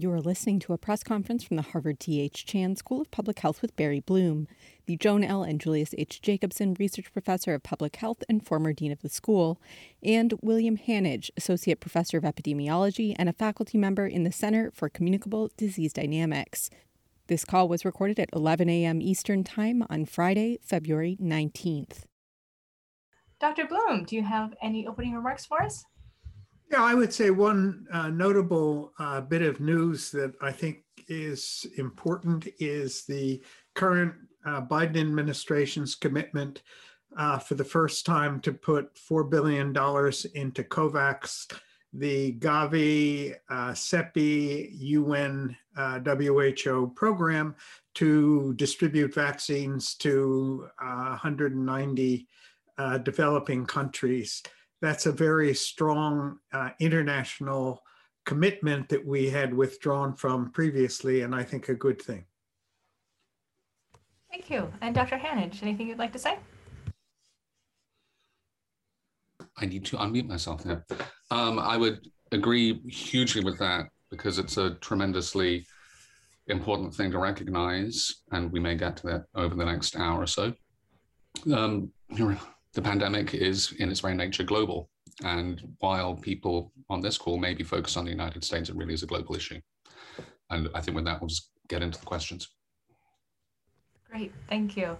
You're listening to a press conference from the Harvard T.H. Chan School of Public Health with Barry Bloom, the Joan L. and Julius H. Jacobson Research Professor of Public Health and former Dean of the school, and William Hanage, Associate Professor of Epidemiology and a faculty member in the Center for Communicable Disease Dynamics. This call was recorded at 11 a.m. Eastern Time on Friday, February 19th. Dr. Bloom, do you have any opening remarks for us? Yeah, I would say one uh, notable uh, bit of news that I think is important is the current uh, Biden administration's commitment uh, for the first time to put $4 billion into COVAX, the Gavi, uh, CEPI, UN, WHO uh, program to distribute vaccines to 190 developing countries that's a very strong uh, international commitment that we had withdrawn from previously, and I think a good thing. Thank you. And Dr. Hanage, anything you'd like to say? I need to unmute myself now. Um, I would agree hugely with that because it's a tremendously important thing to recognize, and we may get to that over the next hour or so. Um, the pandemic is in its very nature global. And while people on this call may be focused on the United States, it really is a global issue. And I think with that, we'll just get into the questions. Great, thank you.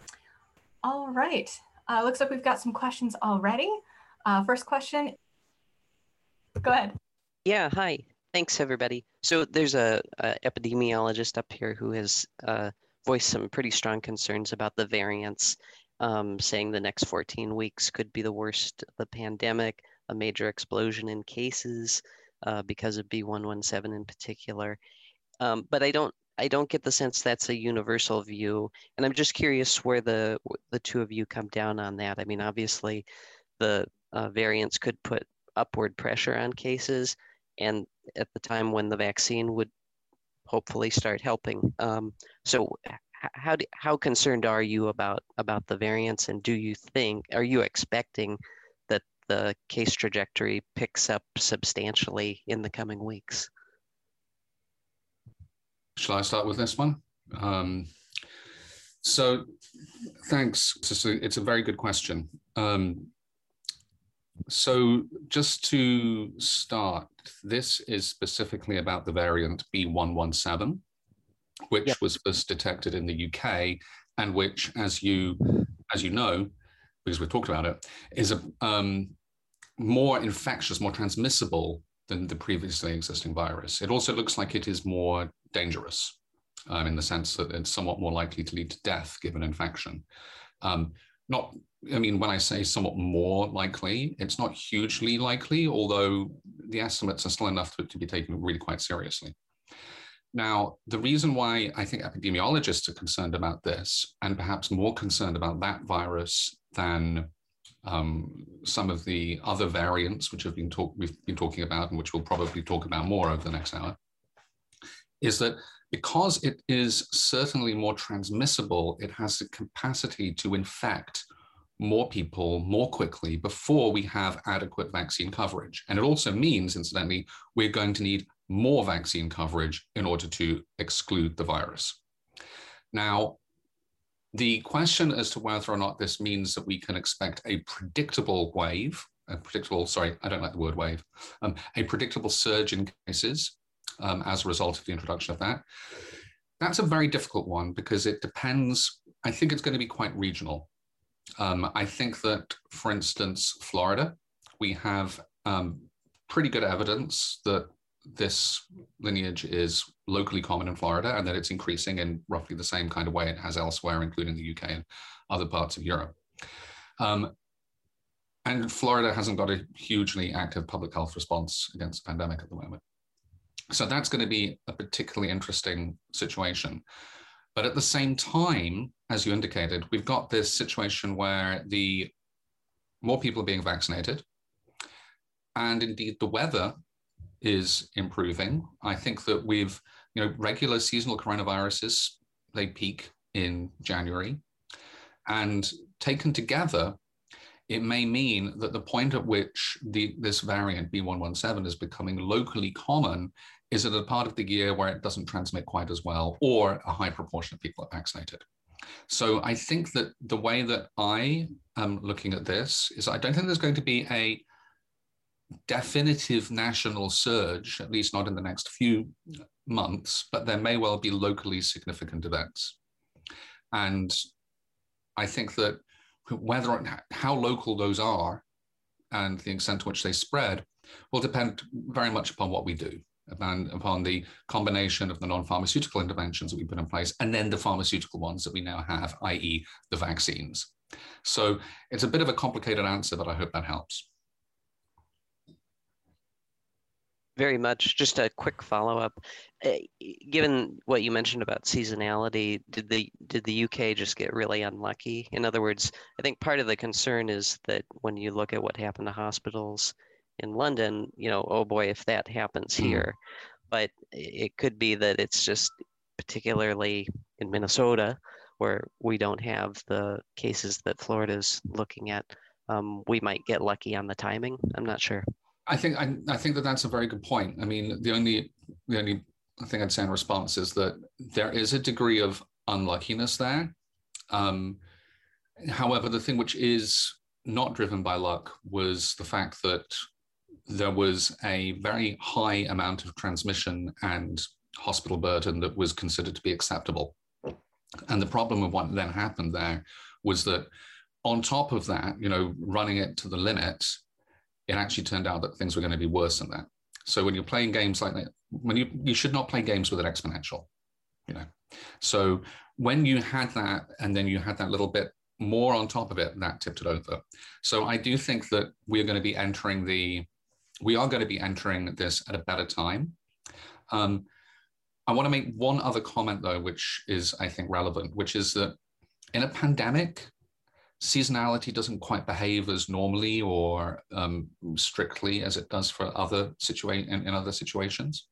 All right, uh, looks like we've got some questions already. Uh, first question, go ahead. Yeah, hi, thanks everybody. So there's a, a epidemiologist up here who has uh, voiced some pretty strong concerns about the variants um, saying the next 14 weeks could be the worst of the pandemic, a major explosion in cases uh, because of B117 in particular. Um, but I don't I don't get the sense that's a universal view, and I'm just curious where the the two of you come down on that. I mean, obviously, the uh, variants could put upward pressure on cases, and at the time when the vaccine would hopefully start helping. Um, so how do, how concerned are you about about the variants, and do you think are you expecting that the case trajectory picks up substantially in the coming weeks? Shall I start with this one? Um, so, thanks. It's a, it's a very good question. Um, so, just to start, this is specifically about the variant B117 which yep. was first detected in the UK, and which, as you as you know, because we've talked about it, is a um, more infectious, more transmissible than the previously existing virus. It also looks like it is more dangerous um, in the sense that it's somewhat more likely to lead to death given infection. Um, not, I mean, when I say somewhat more likely, it's not hugely likely, although the estimates are still enough to, to be taken really quite seriously. Now, the reason why I think epidemiologists are concerned about this, and perhaps more concerned about that virus than um, some of the other variants which have been talk- we've been talking about, and which we'll probably talk about more over the next hour, is that because it is certainly more transmissible, it has the capacity to infect more people more quickly before we have adequate vaccine coverage. And it also means, incidentally, we're going to need more vaccine coverage in order to exclude the virus. Now, the question as to whether or not this means that we can expect a predictable wave, a predictable, sorry, I don't like the word wave, um, a predictable surge in cases um, as a result of the introduction of that. That's a very difficult one because it depends, I think it's going to be quite regional. Um, I think that, for instance, Florida, we have um, pretty good evidence that this lineage is locally common in Florida and that it's increasing in roughly the same kind of way it has elsewhere, including the UK and other parts of Europe. Um, and Florida hasn't got a hugely active public health response against the pandemic at the moment. So that's going to be a particularly interesting situation. But at the same time, as you indicated, we've got this situation where the more people are being vaccinated, and indeed the weather is improving. I think that we've, you know, regular seasonal coronaviruses, they peak in January. And taken together, it may mean that the point at which the, this variant B117 is becoming locally common is at a part of the year where it doesn't transmit quite as well, or a high proportion of people are vaccinated. So I think that the way that I am looking at this is I don't think there's going to be a definitive national surge, at least not in the next few months, but there may well be locally significant events. And I think that whether or how local those are and the extent to which they spread will depend very much upon what we do upon, upon the combination of the non-pharmaceutical interventions that we put in place and then the pharmaceutical ones that we now have, i.e. the vaccines. So it's a bit of a complicated answer, but I hope that helps. Very much. Just a quick follow-up. Uh, given what you mentioned about seasonality, did the did the UK just get really unlucky? In other words, I think part of the concern is that when you look at what happened to hospitals in London, you know, oh boy, if that happens mm. here. But it could be that it's just particularly in Minnesota where we don't have the cases that Florida's looking at. Um, we might get lucky on the timing. I'm not sure. I think I, I think that that's a very good point. I mean, the only the only thing I'd say in response is that there is a degree of unluckiness there. Um, however, the thing which is not driven by luck was the fact that there was a very high amount of transmission and hospital burden that was considered to be acceptable. And the problem of what then happened there was that on top of that, you know, running it to the limit, it actually turned out that things were going to be worse than that. So when you're playing games like that, when you you should not play games with an exponential, you know. So when you had that, and then you had that little bit more on top of it, that tipped it over. So I do think that we're going to be entering the we are going to be entering this at a better time. Um, I want to make one other comment, though, which is, I think, relevant, which is that in a pandemic, seasonality doesn't quite behave as normally or um, strictly as it does for other situa- in, in other situations.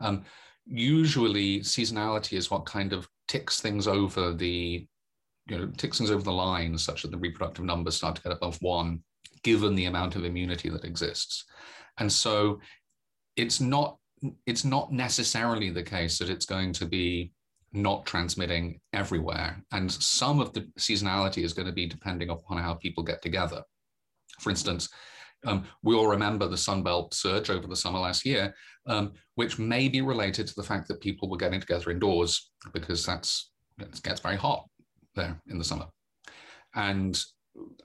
Um, usually, seasonality is what kind of ticks things over the, you know, ticks things over the line, such that the reproductive numbers start to get above one, given the amount of immunity that exists. And so it's not it's not necessarily the case that it's going to be not transmitting everywhere. And some of the seasonality is going to be depending upon how people get together. For instance, um, we all remember the Sunbelt surge over the summer last year, um, which may be related to the fact that people were getting together indoors because that's it gets very hot there in the summer. And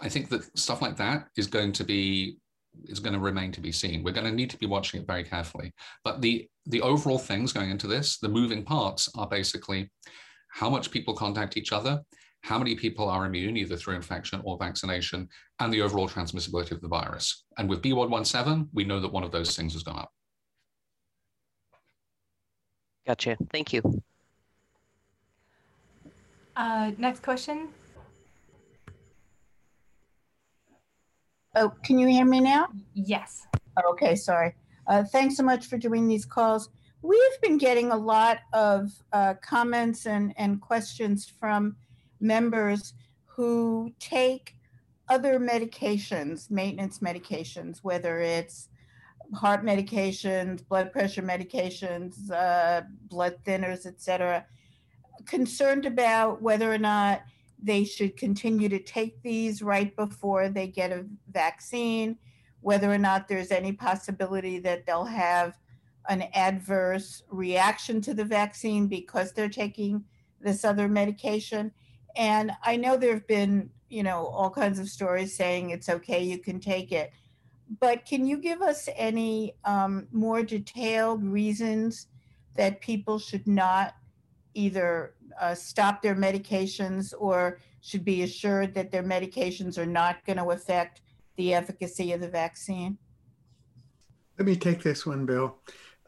I think that stuff like that is going to be is going to remain to be seen. We're going to need to be watching it very carefully. But the the overall things going into this, the moving parts are basically how much people contact each other, how many people are immune either through infection or vaccination, and the overall transmissibility of the virus. And with B117, we know that one of those things has gone up. Gotcha. Thank you. Uh, next question. Oh, can you hear me now? Yes. Okay, sorry. Uh, thanks so much for doing these calls. We've been getting a lot of uh, comments and, and questions from members who take other medications, maintenance medications, whether it's heart medications, blood pressure medications, uh, blood thinners, etc., concerned about whether or not they should continue to take these right before they get a vaccine, whether or not there's any possibility that they'll have an adverse reaction to the vaccine because they're taking this other medication. And I know there have been, you know, all kinds of stories saying it's okay, you can take it. But can you give us any um, more detailed reasons that people should not either uh, stop their medications or should be assured that their medications are not going to affect the efficacy of the vaccine? Let me take this one, Bill.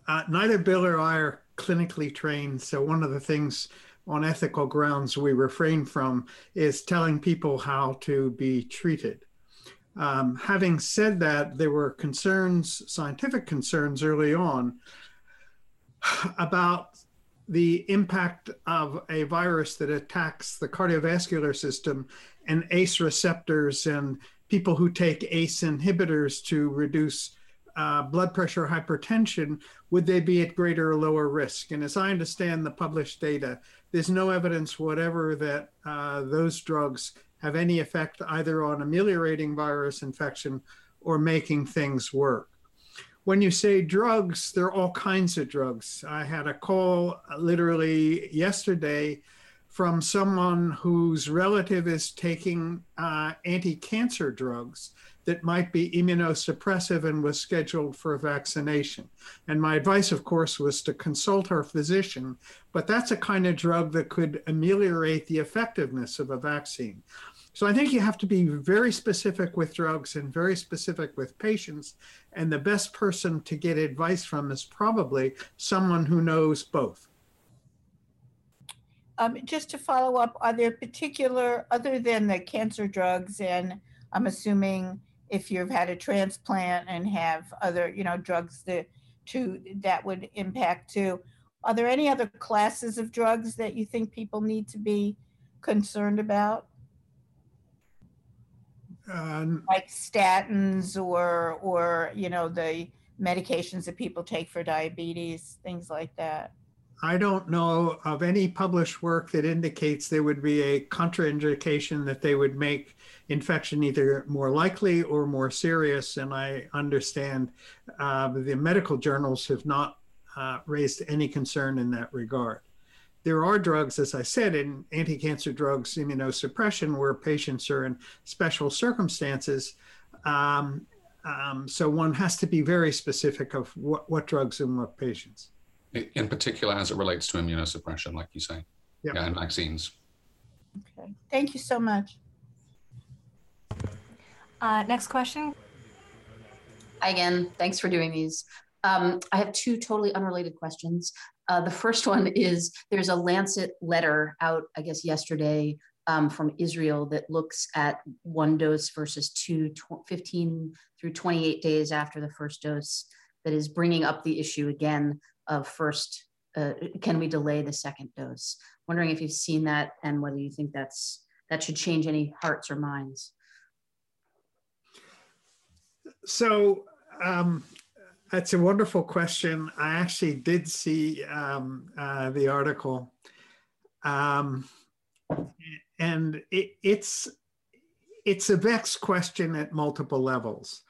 Uh, neither Bill or I are clinically trained, so one of the things on ethical grounds we refrain from is telling people how to be treated. Um, having said that, there were concerns, scientific concerns early on about the impact of a virus that attacks the cardiovascular system and ACE receptors and people who take ACE inhibitors to reduce uh, blood pressure hypertension, would they be at greater or lower risk? And as I understand the published data, there's no evidence whatever that uh, those drugs have any effect either on ameliorating virus infection or making things work. When you say drugs, there are all kinds of drugs. I had a call uh, literally yesterday from someone whose relative is taking uh, anti cancer drugs that might be immunosuppressive and was scheduled for a vaccination. And my advice, of course, was to consult her physician, but that's a kind of drug that could ameliorate the effectiveness of a vaccine. So I think you have to be very specific with drugs and very specific with patients. And the best person to get advice from is probably someone who knows both. Um, just to follow up, are there particular, other than the cancer drugs, and I'm assuming if you've had a transplant and have other, you know, drugs that to that would impact too. Are there any other classes of drugs that you think people need to be concerned about? Um, Like statins or or you know the medications that people take for diabetes, things like that. I don't know of any published work that indicates there would be a contraindication that they would make infection either more likely or more serious. And I understand uh, the medical journals have not uh, raised any concern in that regard. There are drugs, as I said, in anti cancer drugs, immunosuppression, where patients are in special circumstances. Um, um, so one has to be very specific of what, what drugs and what patients in particular as it relates to immunosuppression, like you say, Yep. yeah, and vaccines. Okay. Thank you so much. Uh, next question. Hi again. Thanks for doing these. Um, I have two totally unrelated questions. Uh, the first one is there's a Lancet letter out, I guess, yesterday um, from Israel that looks at one dose versus two, tw- 15 through 28 days after the first dose, that is bringing up the issue again of first, uh, can we delay the second dose? Wondering if you've seen that and whether you think that's that should change any hearts or minds. So um, that's a wonderful question. I actually did see um, uh, the article, um, and it, it's it's a vexed question at multiple levels.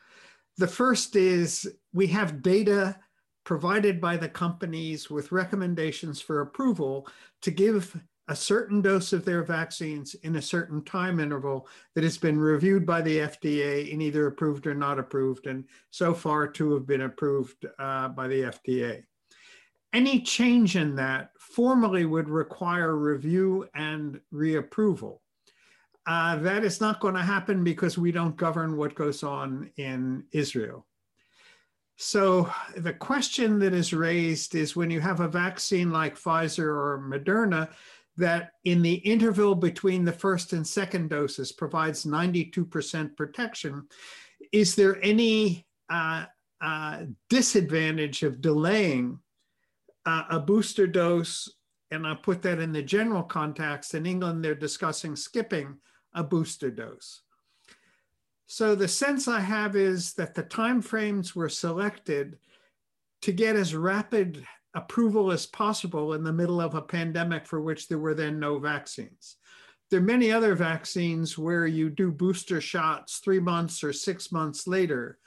The first is we have data provided by the companies with recommendations for approval to give a certain dose of their vaccines in a certain time interval that has been reviewed by the FDA and either approved or not approved. And so far, two have been approved uh, by the FDA. Any change in that formally would require review and reapproval. Uh, that is not going to happen because we don't govern what goes on in Israel. So the question that is raised is when you have a vaccine like Pfizer or Moderna that in the interval between the first and second doses provides 92% protection, is there any uh, uh, disadvantage of delaying uh, a booster dose? And I put that in the general context. In England, they're discussing skipping a booster dose. So the sense I have is that the timeframes were selected to get as rapid approval as possible in the middle of a pandemic for which there were then no vaccines. There are many other vaccines where you do booster shots three months or six months later,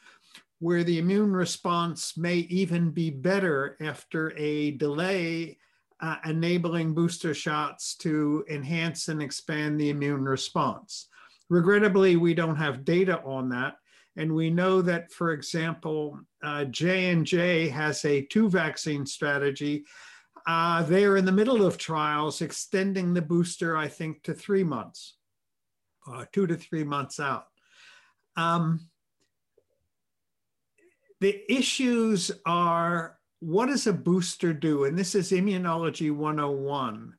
where the immune response may even be better after a delay, uh, enabling booster shots to enhance and expand the immune response. Regrettably, we don't have data on that. And we know that, for example, uh, J&J has a two vaccine strategy. Uh, they're in the middle of trials, extending the booster, I think, to three months, uh, two to three months out. Um, the issues are what does a booster do? And this is immunology 101.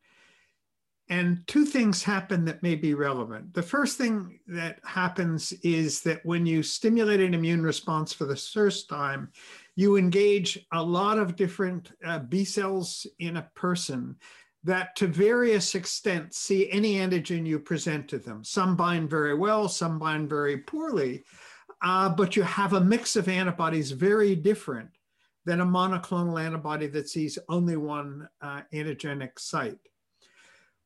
And two things happen that may be relevant. The first thing that happens is that when you stimulate an immune response for the first time, you engage a lot of different uh, B cells in a person that to various extents see any antigen you present to them. Some bind very well, some bind very poorly, uh, but you have a mix of antibodies very different than a monoclonal antibody that sees only one uh, antigenic site.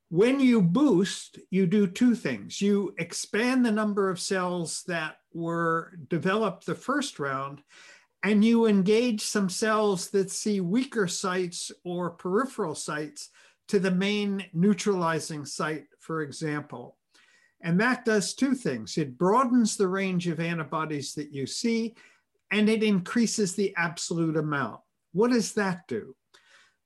When you boost, you do two things. You expand the number of cells that were developed the first round, and you engage some cells that see weaker sites or peripheral sites to the main neutralizing site, for example. And that does two things. It broadens the range of antibodies that you see, and it increases the absolute amount. What does that do?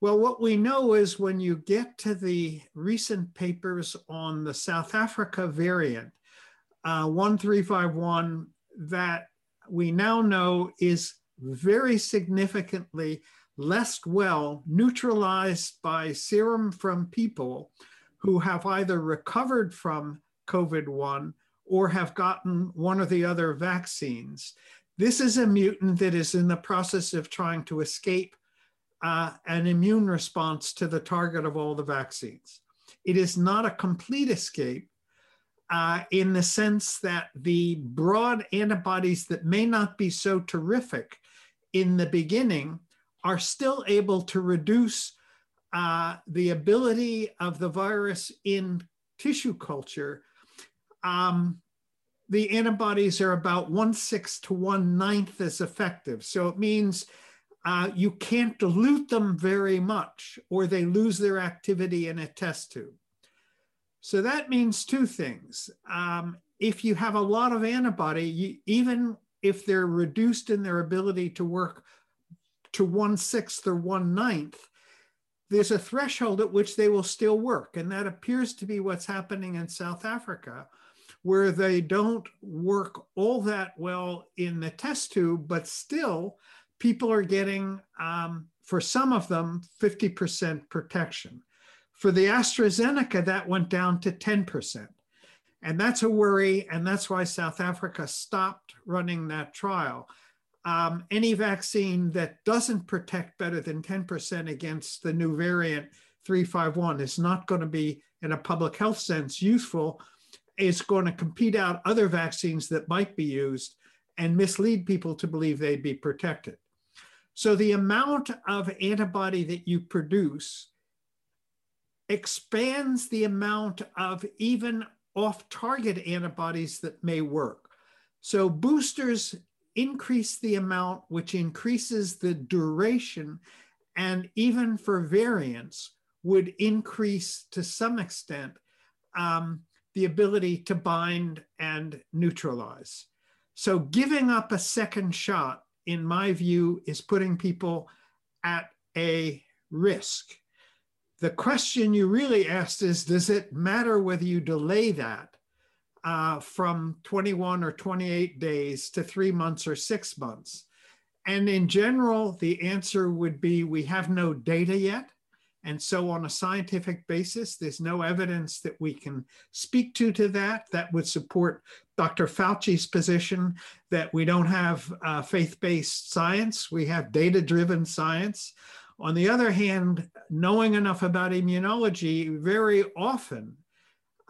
Well, what we know is when you get to the recent papers on the South Africa variant, uh, 1351, that we now know is very significantly less well neutralized by serum from people who have either recovered from COVID 1 or have gotten one or the other vaccines. This is a mutant that is in the process of trying to escape uh, an immune response to the target of all the vaccines. It is not a complete escape uh, in the sense that the broad antibodies that may not be so terrific in the beginning are still able to reduce uh, the ability of the virus in tissue culture. Um, the antibodies are about one sixth to one ninth as effective. So it means uh, you can't dilute them very much or they lose their activity in a test tube. So that means two things. Um, if you have a lot of antibody, you, even if they're reduced in their ability to work to one sixth or one ninth, there's a threshold at which they will still work. And that appears to be what's happening in South Africa, where they don't work all that well in the test tube, but still people are getting, um, for some of them, 50% protection. For the AstraZeneca, that went down to 10%. And that's a worry. And that's why South Africa stopped running that trial um, any vaccine that doesn't protect better than 10% against the new variant 351 is not going to be, in a public health sense, useful. It's going to compete out other vaccines that might be used and mislead people to believe they'd be protected. So the amount of antibody that you produce expands the amount of even off target antibodies that may work. So boosters increase the amount, which increases the duration, and even for variants, would increase to some extent um, the ability to bind and neutralize. So, giving up a second shot, in my view, is putting people at a risk. The question you really asked is Does it matter whether you delay that? uh, from 21 or 28 days to three months or six months? And in general, the answer would be we have no data yet. And so, on a scientific basis, there's no evidence that we can speak to to that that would support Dr. Fauci's position that we don't have uh, faith based science, we have data driven science. On the other hand, knowing enough about immunology very often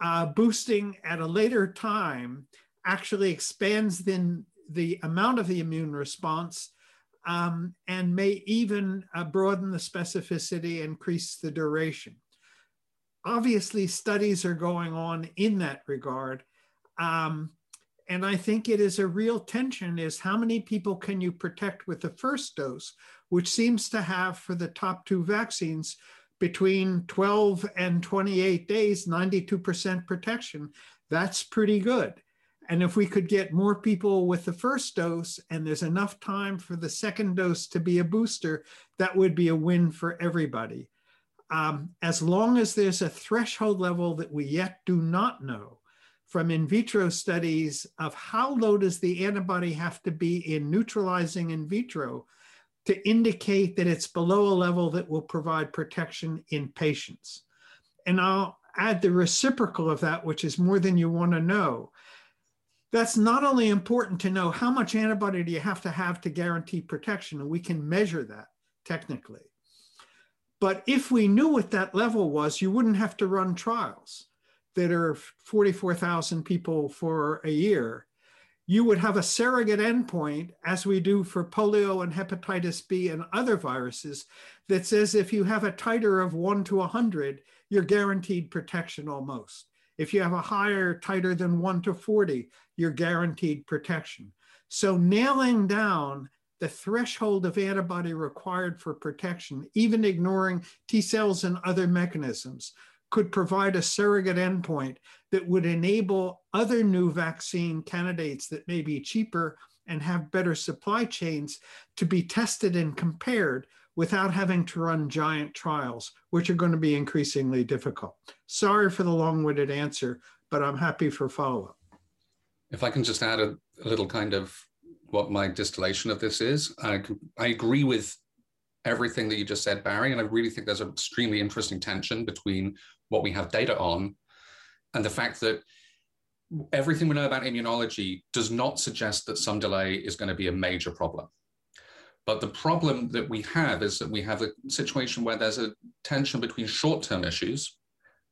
uh, boosting at a later time actually expands then the amount of the immune response um, and may even uh, broaden the specificity, increase the duration. Obviously, studies are going on in that regard. Um, and I think it is a real tension is how many people can you protect with the first dose, which seems to have for the top two vaccines between 12 and 28 days, 92% protection. That's pretty good. And if we could get more people with the first dose and there's enough time for the second dose to be a booster, that would be a win for everybody. Um, as long as there's a threshold level that we yet do not know from in vitro studies of how low does the antibody have to be in neutralizing in vitro to indicate that it's below a level that will provide protection in patients. And I'll add the reciprocal of that, which is more than you want to know. That's not only important to know how much antibody do you have to have to guarantee protection, and we can measure that technically. But if we knew what that level was, you wouldn't have to run trials that are 44,000 people for a year. You would have a surrogate endpoint, as we do for polio and hepatitis B and other viruses, that says if you have a titer of one to 100, you're guaranteed protection almost. If you have a higher titer than one to 40, you're guaranteed protection. So nailing down the threshold of antibody required for protection, even ignoring T cells and other mechanisms, could provide a surrogate endpoint that would enable other new vaccine candidates that may be cheaper and have better supply chains to be tested and compared without having to run giant trials, which are going to be increasingly difficult. Sorry for the long winded answer, but I'm happy for follow up. If I can just add a, a little kind of what my distillation of this is, I, I agree with everything that you just said, Barry, and I really think there's an extremely interesting tension between what we have data on and the fact that everything we know about immunology does not suggest that some delay is going to be a major problem. But the problem that we have is that we have a situation where there's a tension between short term issues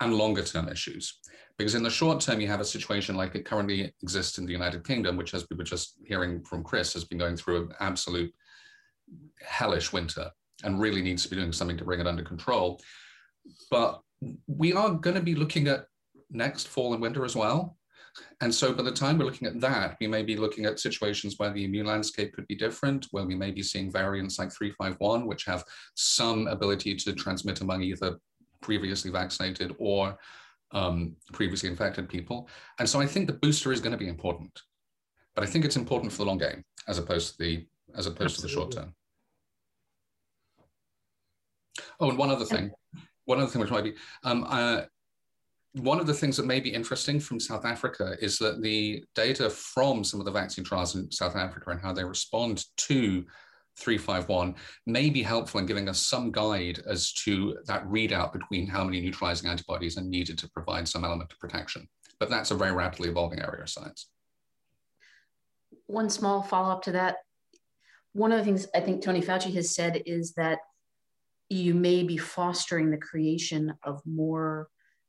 and longer term issues. Because in the short term, you have a situation like it currently exists in the United Kingdom, which, as we were just hearing from Chris, has been going through an absolute hellish winter and really needs to be doing something to bring it under control. But we are going to be looking at next fall and winter as well. And so by the time we're looking at that, we may be looking at situations where the immune landscape could be different, where we may be seeing variants like 351, which have some ability to transmit among either previously vaccinated or um, previously infected people. And so I think the booster is going to be important, but I think it's important for the long game as opposed to the as opposed Absolutely. to the short term. Oh, and one other thing, one other thing which might be, um, uh, one of the things that may be interesting from South Africa is that the data from some of the vaccine trials in South Africa and how they respond to 351 may be helpful in giving us some guide as to that readout between how many neutralizing antibodies are needed to provide some element of protection. But that's a very rapidly evolving area of science. One small follow up to that. One of the things I think Tony Fauci has said is that you may be fostering the creation of more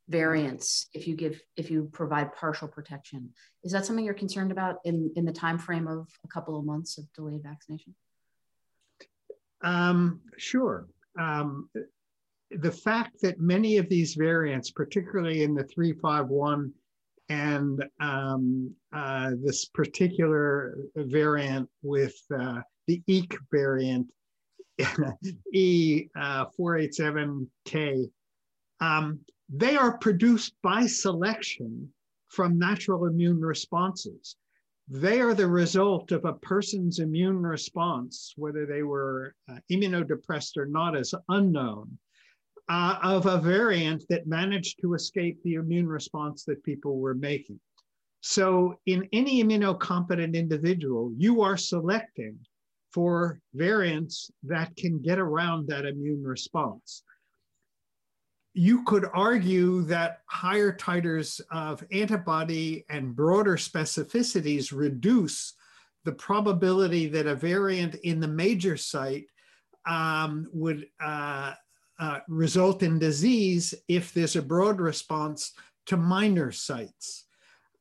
variants if you give if you provide partial protection. Is that something you're concerned about in in the time frame of a couple of months of delayed vaccination? Um, sure. Um, the fact that many of these variants particularly in the 351 and um, uh, this particular variant with uh, the EEK variant E487K um, they are produced by selection from natural immune responses. They are the result of a person's immune response, whether they were uh, immunodepressed or not, is unknown, uh, of a variant that managed to escape the immune response that people were making. So, in any immunocompetent individual, you are selecting for variants that can get around that immune response you could argue that higher titers of antibody and broader specificities reduce the probability that a variant in the major site um, would uh, uh, result in disease if there's a broad response to minor sites.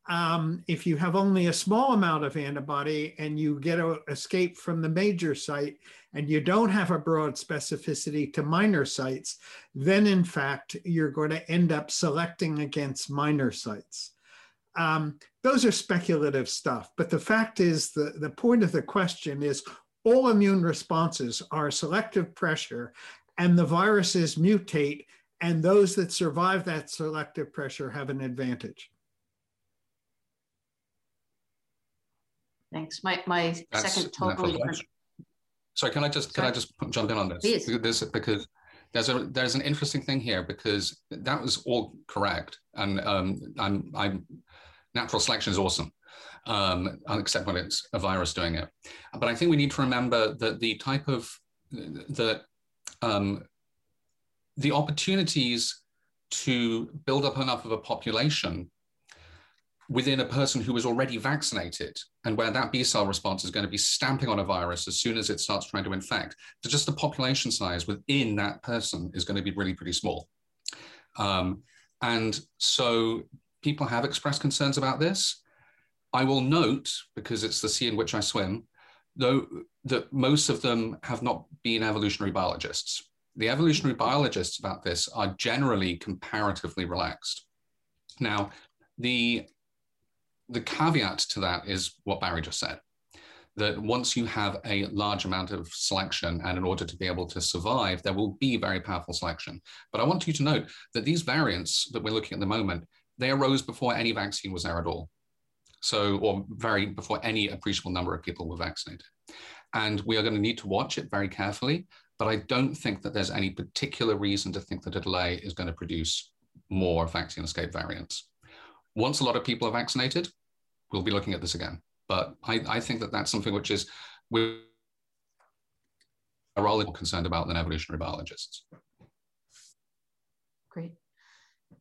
Um, if you have only a small amount of antibody and you get a escape from the major site and you don't have a broad specificity to minor sites, then in fact, you're going to end up selecting against minor sites. Um, those are speculative stuff, but the fact is the, the point of the question is all immune responses are selective pressure and the viruses mutate and those that survive that selective pressure have an advantage. Thanks. My my That's second totally different. Sorry, can I just Sorry. can I just jump in on this? Please. This because there's a there's an interesting thing here because that was all correct, and um, I'm I'm natural selection is awesome, um, except when it's a virus doing it. But I think we need to remember that the type of the um, the opportunities to build up enough of a population within a person who is already vaccinated and where that B cell response is going to be stamping on a virus as soon as it starts trying to infect, so just the population size within that person is going to be really pretty small. Um, and so people have expressed concerns about this. I will note, because it's the sea in which I swim, though that most of them have not been evolutionary biologists. The evolutionary biologists about this are generally comparatively relaxed. Now, the the caveat to that is what Barry just said that once you have a large amount of selection and in order to be able to survive, there will be very powerful selection. But I want you to note that these variants that we're looking at the moment, they arose before any vaccine was there at all. So, or very before any appreciable number of people were vaccinated. And we are going to need to watch it very carefully. But I don't think that there's any particular reason to think that a delay is going to produce more vaccine escape variants. Once a lot of people are vaccinated, we'll be looking at this again. But I, I think that that's something which is we're all more concerned about than evolutionary biologists. Great.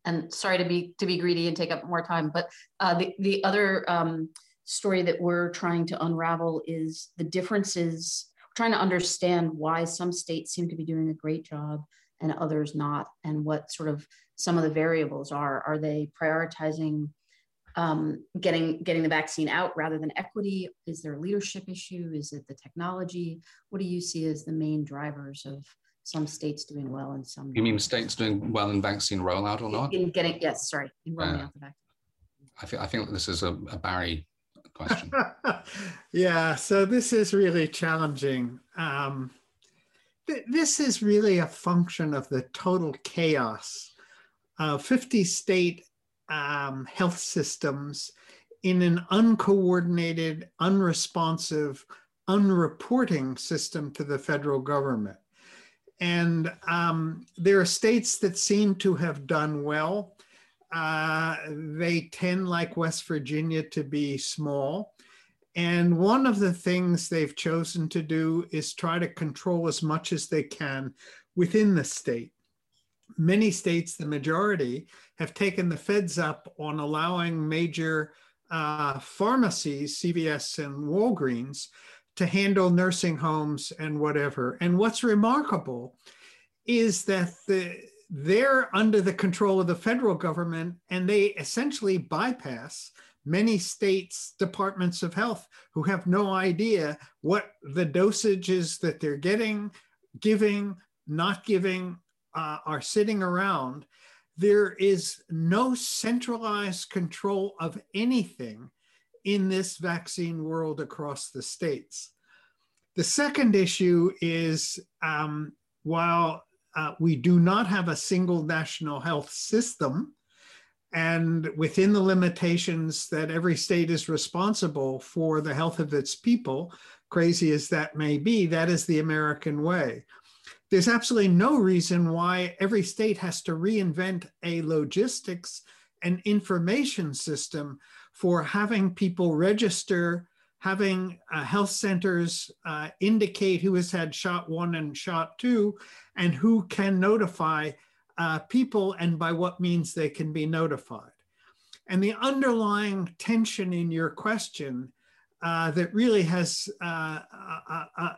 And sorry to be to be greedy and take up more time, but uh, the the other um, story that we're trying to unravel is the differences. Trying to understand why some states seem to be doing a great job and others not, and what sort of some of the variables are. Are they prioritizing um, getting getting the vaccine out rather than equity? Is there a leadership issue? Is it the technology? What do you see as the main drivers of some states doing well and some? You mean states doing well in vaccine rollout or not? In getting yes, sorry, in rolling uh, out the vaccine. I think I think this is a, a Barry question. yeah, so this is really challenging. Um, th- this is really a function of the total chaos. Uh, 50 state um, health systems in an uncoordinated, unresponsive, unreporting system to the federal government. And um, there are states that seem to have done well. Uh, they tend, like West Virginia, to be small. And one of the things they've chosen to do is try to control as much as they can within the state many states, the majority, have taken the feds up on allowing major uh, pharmacies, CVS and Walgreens, to handle nursing homes and whatever. And what's remarkable is that the, they're under the control of the federal government and they essentially bypass many states' departments of health who have no idea what the dosages that they're getting, giving, not giving, uh, are sitting around, there is no centralized control of anything in this vaccine world across the states. The second issue is um, while uh, we do not have a single national health system, and within the limitations that every state is responsible for the health of its people, crazy as that may be, that is the American way. There's absolutely no reason why every state has to reinvent a logistics and information system for having people register, having uh, health centers uh, indicate who has had shot one and shot two, and who can notify uh, people and by what means they can be notified. And the underlying tension in your question uh, that really has uh, uh,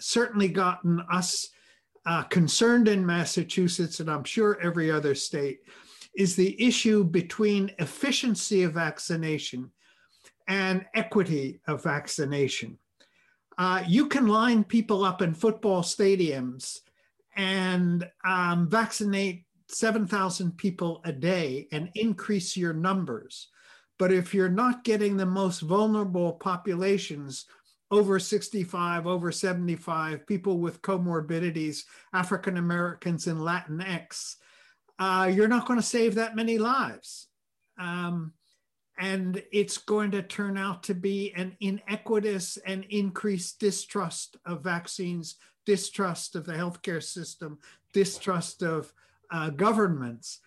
certainly gotten us uh, concerned in Massachusetts, and I'm sure every other state, is the issue between efficiency of vaccination and equity of vaccination. Uh, you can line people up in football stadiums and um, vaccinate 7,000 people a day and increase your numbers. But if you're not getting the most vulnerable populations over 65, over 75, people with comorbidities, African Americans and Latinx, uh, you're not going to save that many lives. Um, and it's going to turn out to be an inequitous and increased distrust of vaccines, distrust of the healthcare system, distrust of uh, governments.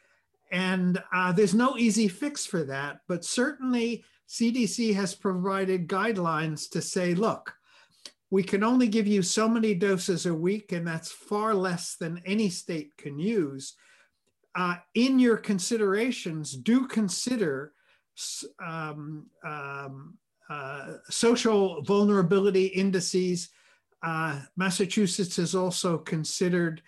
And uh, there's no easy fix for that, but certainly CDC has provided guidelines to say, look, we can only give you so many doses a week, and that's far less than any state can use. Uh, in your considerations, do consider um, um, uh, social vulnerability indices. Uh, Massachusetts has also considered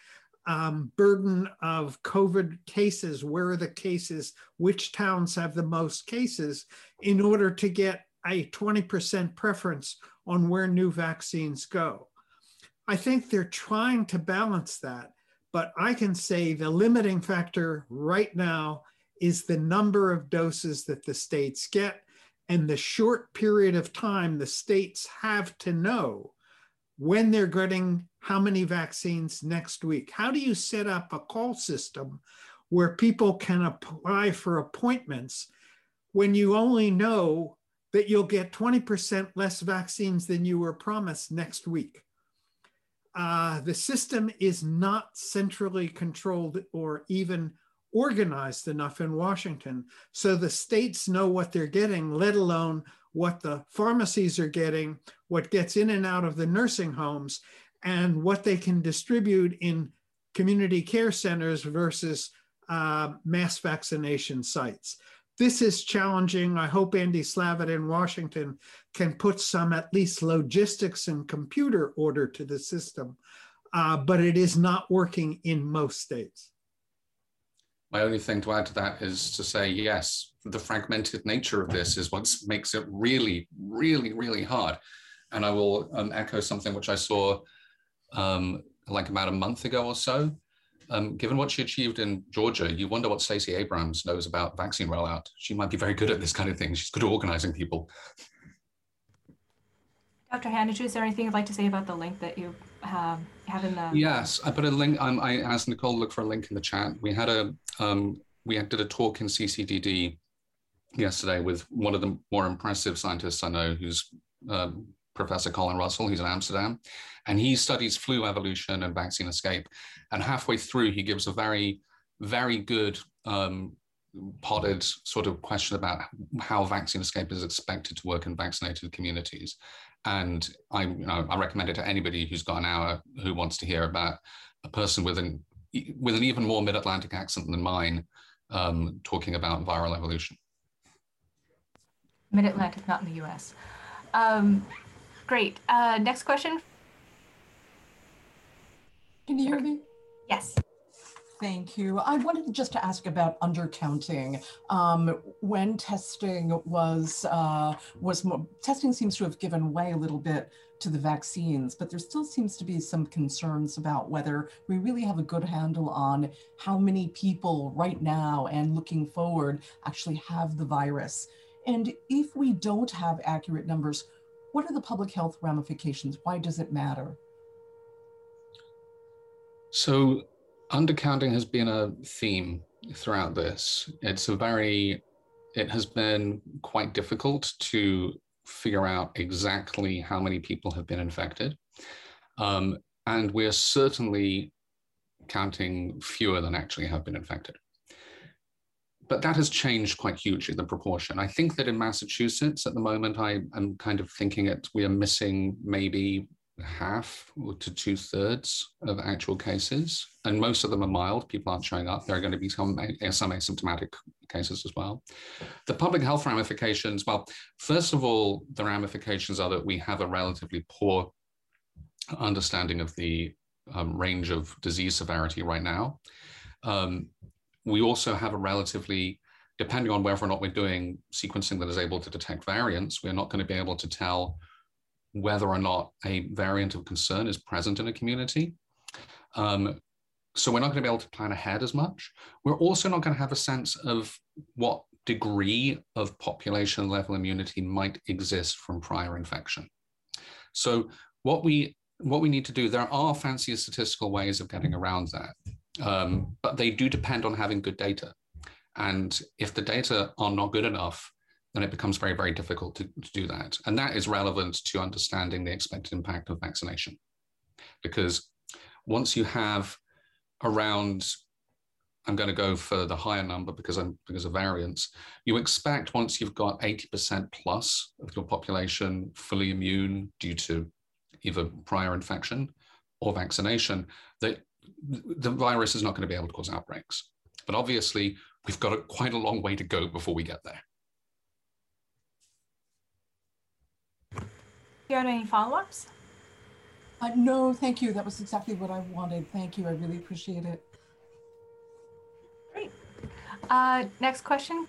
um, burden of COVID cases. Where are the cases? Which towns have the most cases in order to get a 20% preference on where new vaccines go. I think they're trying to balance that, but I can say the limiting factor right now is the number of doses that the states get and the short period of time the states have to know when they're getting how many vaccines next week. How do you set up a call system where people can apply for appointments when you only know that you'll get 20% less vaccines than you were promised next week? Uh, the system is not centrally controlled or even organized enough in Washington. So the states know what they're getting, let alone what the pharmacies are getting, what gets in and out of the nursing homes, and what they can distribute in community care centers versus uh, mass vaccination sites. This is challenging. I hope Andy Slavitt in Washington can put some at least logistics and computer order to the system, uh, but it is not working in most states. My only thing to add to that is to say, yes, the fragmented nature of this is what makes it really, really, really hard. And I will um, echo something which I saw um, like about a month ago or so. Um, given what she achieved in Georgia, you wonder what Stacey Abrams knows about vaccine rollout. She might be very good at this kind of thing. She's good at organizing people. Dr. Hanage, is there anything you'd like to say about the link that you um, have in the? Yes, I put a link. Um, I asked Nicole to look for a link in the chat. We had a um, we did a talk in CCDD yesterday with one of the more impressive scientists I know, who's um, Professor Colin Russell, who's in Amsterdam, and he studies flu evolution and vaccine escape. And halfway through, he gives a very, very good um, potted sort of question about how vaccine escape is expected to work in vaccinated communities. And I, you know, I recommend it to anybody who's got an hour who wants to hear about a person with an with an even more mid-Atlantic accent than mine, um, talking about viral evolution. Mid-Atlantic, not in the U.S. Um, great. Uh, next question. Can you hear me? Yes. Thank you. I wanted just to ask about undercounting. Um, when testing was uh, was more, testing seems to have given way a little bit to the vaccines, but there still seems to be some concerns about whether we really have a good handle on how many people right now and looking forward actually have the virus. And if we don't have accurate numbers, what are the public health ramifications? Why does it matter? So undercounting has been a theme throughout this. It's a very, it has been quite difficult to figure out exactly how many people have been infected. Um, and we're certainly counting fewer than actually have been infected. But that has changed quite hugely, the proportion. I think that in Massachusetts at the moment, I am kind of thinking that we are missing maybe half to two thirds of actual cases, and most of them are mild. People aren't showing up. There are going to be some, some asymptomatic cases as well. The public health ramifications, well, first of all, the ramifications are that we have a relatively poor understanding of the um, range of disease severity right now. Um, we also have a relatively depending on whether or not we're doing sequencing that is able to detect variants, we're not going to be able to tell whether or not a variant of concern is present in a community. Um, so we're not going to be able to plan ahead as much. We're also not going to have a sense of what degree of population level immunity might exist from prior infection. So what we what we need to do, there are fancier statistical ways of getting around that, um, but they do depend on having good data. And if the data are not good enough, then it becomes very, very difficult to, to do that. And that is relevant to understanding the expected impact of vaccination. Because once you have around, I'm going to go for the higher number because I'm because of variance, you expect once you've got 80% plus of your population fully immune due to either prior infection or vaccination, that the virus is not going to be able to cause outbreaks. But obviously, we've got a, quite a long way to go before we get there. Do you have any follow-ups? Uh, no, thank you. That was exactly what I wanted. Thank you. I really appreciate it. Great. Uh, next question.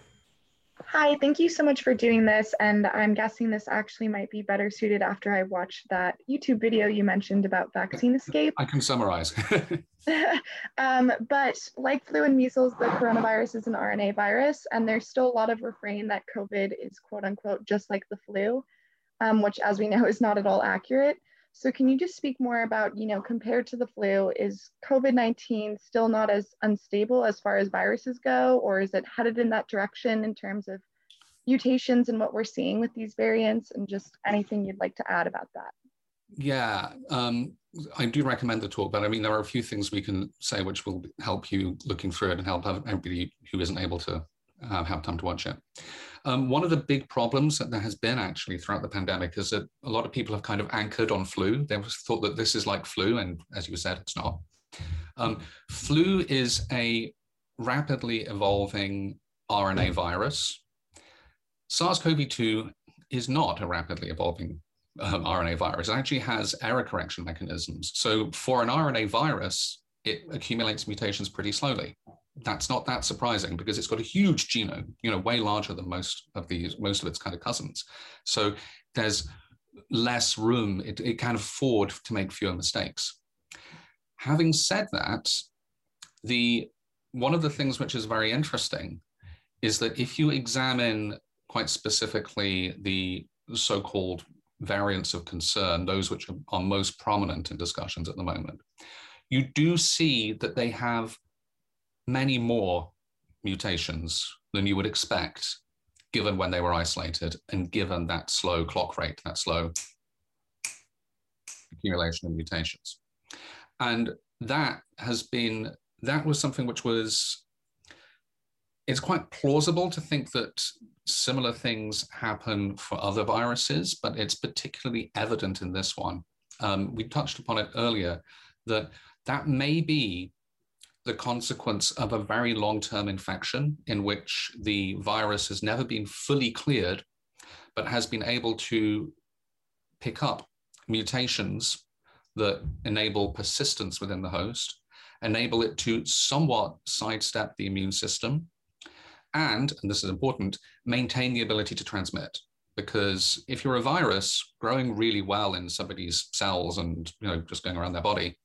Hi, thank you so much for doing this. And I'm guessing this actually might be better suited after I watched that YouTube video you mentioned about vaccine escape. I can summarize. um, but like flu and measles, the coronavirus is an RNA virus, and there's still a lot of refrain that COVID is quote unquote just like the flu, um, which, as we know, is not at all accurate. So can you just speak more about, you know, compared to the flu, is COVID-19 still not as unstable as far as viruses go, or is it headed in that direction in terms of mutations and what we're seeing with these variants and just anything you'd like to add about that? Yeah, um, I do recommend the talk, but I mean, there are a few things we can say which will help you looking through it and help everybody who isn't able to uh, have time to watch it. Um, one of the big problems that there has been actually throughout the pandemic is that a lot of people have kind of anchored on flu. They thought that this is like flu, and as you said, it's not. Um, flu is a rapidly evolving RNA virus. SARS-CoV-2 is not a rapidly evolving um, RNA virus. It actually has error correction mechanisms. So for an RNA virus, it accumulates mutations pretty slowly that's not that surprising because it's got a huge genome, you know, way larger than most of these, most of its kind of cousins. So there's less room, it, it can afford to make fewer mistakes. Having said that, the one of the things which is very interesting is that if you examine quite specifically the so-called variants of concern, those which are, are most prominent in discussions at the moment, you do see that they have many more mutations than you would expect, given when they were isolated and given that slow clock rate, that slow accumulation of mutations. And that has been, that was something which was, it's quite plausible to think that similar things happen for other viruses, but it's particularly evident in this one. Um, we touched upon it earlier that that may be the consequence of a very long-term infection in which the virus has never been fully cleared, but has been able to pick up mutations that enable persistence within the host, enable it to somewhat sidestep the immune system, and, and this is important, maintain the ability to transmit. Because if you're a virus growing really well in somebody's cells and you know just going around their body,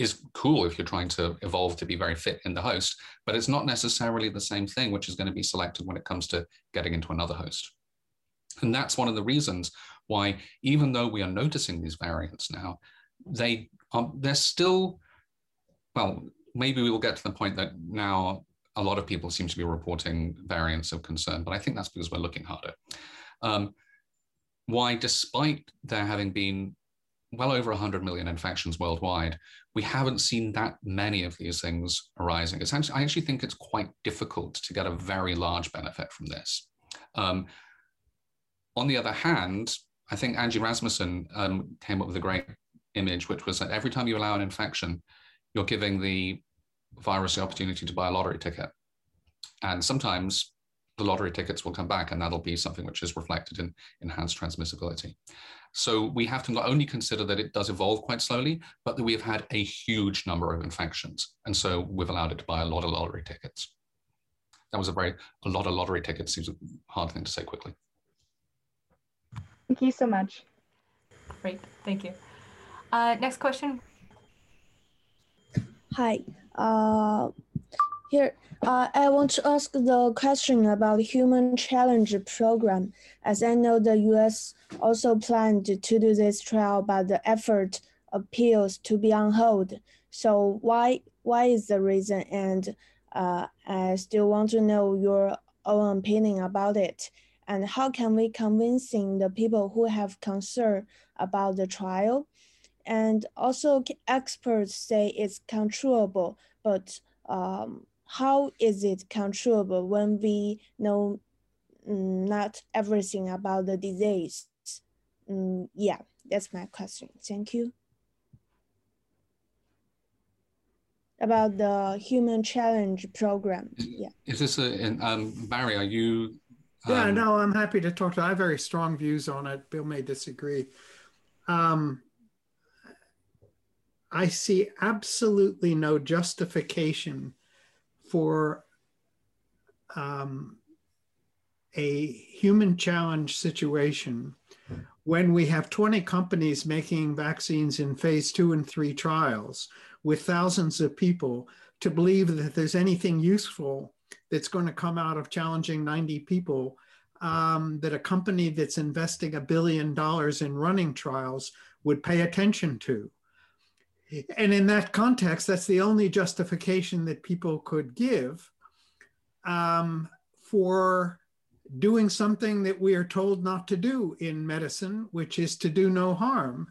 is cool if you're trying to evolve to be very fit in the host, but it's not necessarily the same thing, which is going to be selected when it comes to getting into another host. And that's one of the reasons why, even though we are noticing these variants now, they are, they're still, well, maybe we will get to the point that now a lot of people seem to be reporting variants of concern, but I think that's because we're looking harder. Um, why, despite there having been well over 100 million infections worldwide, we haven't seen that many of these things arising. It's actually, I actually think it's quite difficult to get a very large benefit from this. Um, on the other hand, I think Angie Rasmussen um, came up with a great image, which was that every time you allow an infection, you're giving the virus the opportunity to buy a lottery ticket. And sometimes the lottery tickets will come back and that'll be something which is reflected in enhanced transmissibility. So we have to not only consider that it does evolve quite slowly, but that we have had a huge number of infections. And so we've allowed it to buy a lot of lottery tickets. That was a very, a lot of lottery tickets seems a hard thing to say quickly. Thank you so much. Great, thank you. Uh, next question. Hi, uh, here, uh, I want to ask the question about human challenge program. As I know, the U.S. also planned to do this trial, but the effort appears to be on hold. So why why is the reason? And uh, I still want to know your own opinion about it. And how can we convincing the people who have concern about the trial? And also, experts say it's controllable, but um, how is it controllable when we know mm, not everything about the disease? Mm, yeah, that's my question. Thank you. About the human challenge program. Yeah. Is this a, um, Barry, are you? Um... Yeah, no, I'm happy to talk to, I have very strong views on it. Bill may disagree. um, I see absolutely no justification for um, a human challenge situation when we have 20 companies making vaccines in phase two and three trials with thousands of people to believe that there's anything useful that's going to come out of challenging 90 people um, that a company that's investing a billion dollars in running trials would pay attention to. And in that context, that's the only justification that people could give um, for doing something that we are told not to do in medicine, which is to do no harm.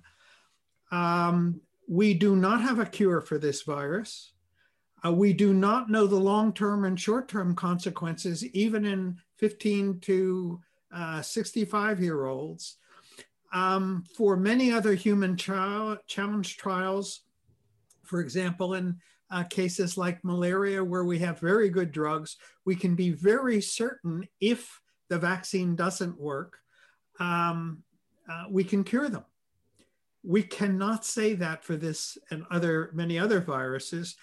Um, we do not have a cure for this virus. Uh, we do not know the long term and short term consequences, even in 15 to uh, 65 year olds. Um, for many other human challenge trials, for example, in uh, cases like malaria, where we have very good drugs, we can be very certain if the vaccine doesn't work, um, uh, we can cure them. We cannot say that for this and other many other viruses.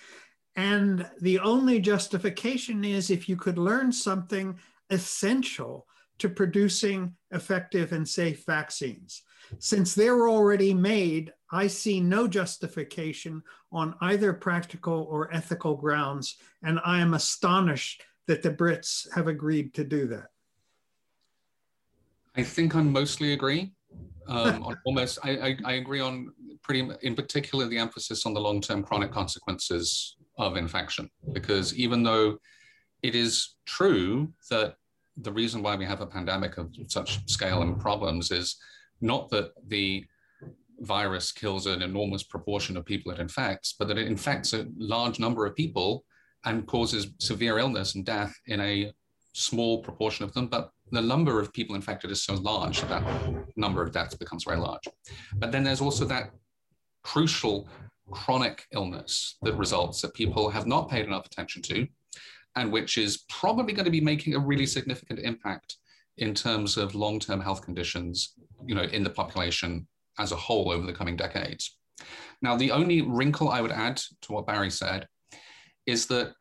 And the only justification is if you could learn something essential to producing effective and safe vaccines. Since they're already made, I see no justification on either practical or ethical grounds. And I am astonished that the Brits have agreed to do that. I think I mostly agree. Um, on almost, I, I, I, agree on pretty, in particular, the emphasis on the long-term chronic consequences of infection, because even though it is true that the reason why we have a pandemic of such scale and problems is not that the virus kills an enormous proportion of people it infects, but that it infects a large number of people and causes severe illness and death in a small proportion of them, but the number of people infected is so large that number of deaths becomes very large. But then there's also that crucial chronic illness that results that people have not paid enough attention to, and which is probably going to be making a really significant impact in terms of long-term health conditions, you know, in the population as a whole over the coming decades. Now, the only wrinkle I would add to what Barry said is that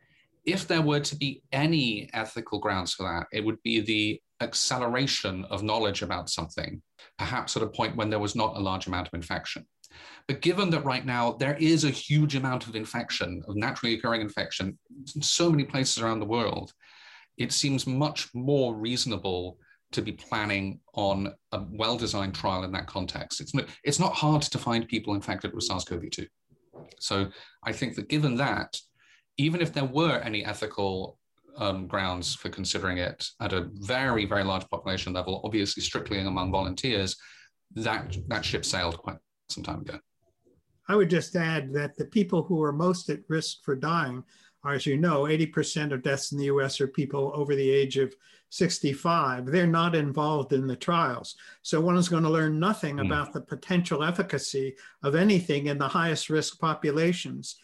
if there were to be any ethical grounds for that, it would be the acceleration of knowledge about something, perhaps at a point when there was not a large amount of infection. But given that right now there is a huge amount of infection, of naturally occurring infection, in so many places around the world, it seems much more reasonable to be planning on a well-designed trial in that context. It's not, it's not hard to find people infected with SARS-CoV-2. So I think that given that, even if there were any ethical um, grounds for considering it at a very, very large population level, obviously strictly among volunteers, that, that ship sailed quite some time ago. I would just add that the people who are most at risk for dying as you know, 80% of deaths in the US are people over the age of 65. They're not involved in the trials. So one is going to learn nothing mm. about the potential efficacy of anything in the highest risk populations.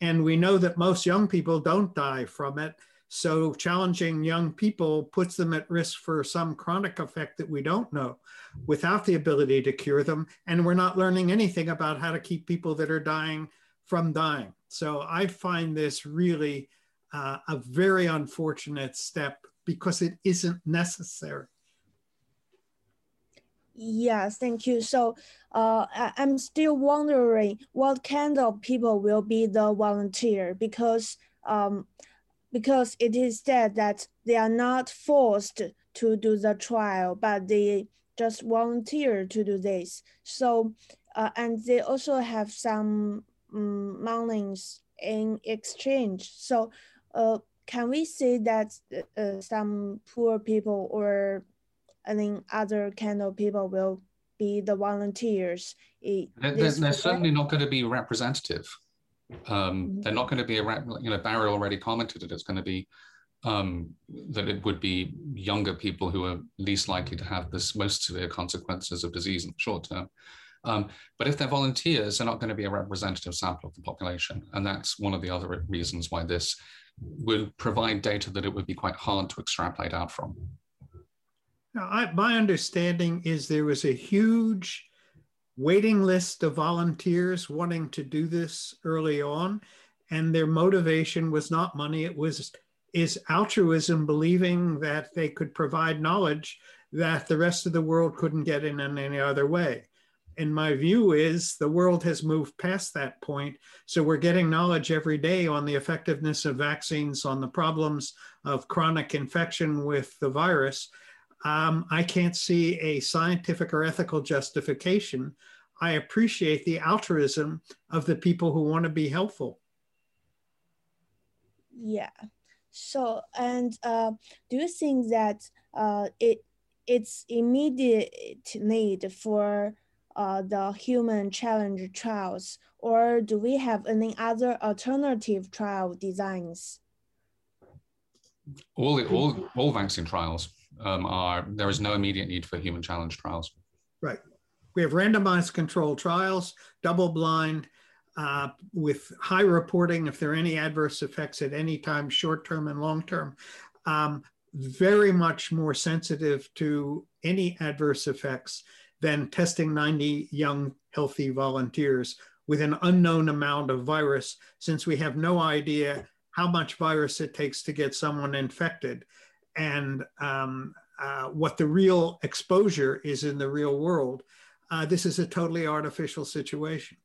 And we know that most young people don't die from it. So challenging young people puts them at risk for some chronic effect that we don't know without the ability to cure them. And we're not learning anything about how to keep people that are dying from dying. So I find this really uh, a very unfortunate step because it isn't necessary. Yes, thank you. So uh, I, am still wondering what kind of people will be the volunteer because um, because it is said that they are not forced to do the trial, but they just volunteer to do this. So, uh, and they also have some um, monies in exchange. So, uh, can we say that uh, some poor people or I mean other kind of people will be the volunteers? They're, they're certainly not going to be representative. Um, mm-hmm. they're not going to be a, you know, Barry already commented that it's going to be um, that it would be younger people who are least likely to have this most severe consequences of disease in the short term. Um, but if they're volunteers, they're not going to be a representative sample of the population. And that's one of the other reasons why this would provide data that it would be quite hard to extrapolate out from. Now, I, my understanding is there was a huge waiting list of volunteers wanting to do this early on. And their motivation was not money, it was is altruism believing that they could provide knowledge that the rest of the world couldn't get in in any other way. And my view is the world has moved past that point. So we're getting knowledge every day on the effectiveness of vaccines, on the problems of chronic infection with the virus. Um, I can't see a scientific or ethical justification. I appreciate the altruism of the people who want to be helpful. Yeah. So, and uh, do you think that uh, it it's immediate need for uh, the human challenge trials, or do we have any other alternative trial designs? All, all, all vaccine trials um, are, there is no immediate need for human challenge trials. Right. We have randomized controlled trials, double blind, uh, with high reporting if there are any adverse effects at any time, short term and long term. Um, very much more sensitive to any adverse effects than testing 90 young, healthy volunteers with an unknown amount of virus, since we have no idea how much virus it takes to get someone infected and um, uh, what the real exposure is in the real world. Uh, this is a totally artificial situation.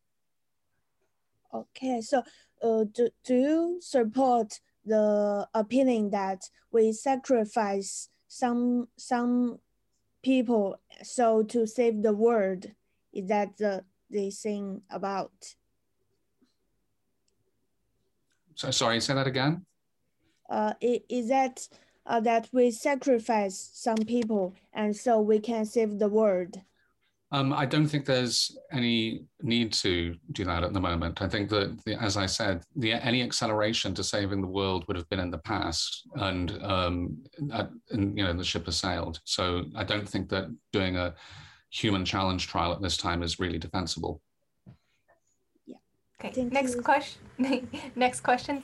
Okay, so uh, do, do you support the opinion that we sacrifice some some people so to save the world? Is that the, the thing about? So, sorry, say that again. Uh, is that uh, that we sacrifice some people and so we can save the world? Um, I don't think there's any need to do that at the moment. I think that, the, as I said, the, any acceleration to saving the world would have been in the past, and, um, at, and you know the ship has sailed. So I don't think that doing a human challenge trial at this time is really defensible. Yeah. Okay. Thank next question. next question.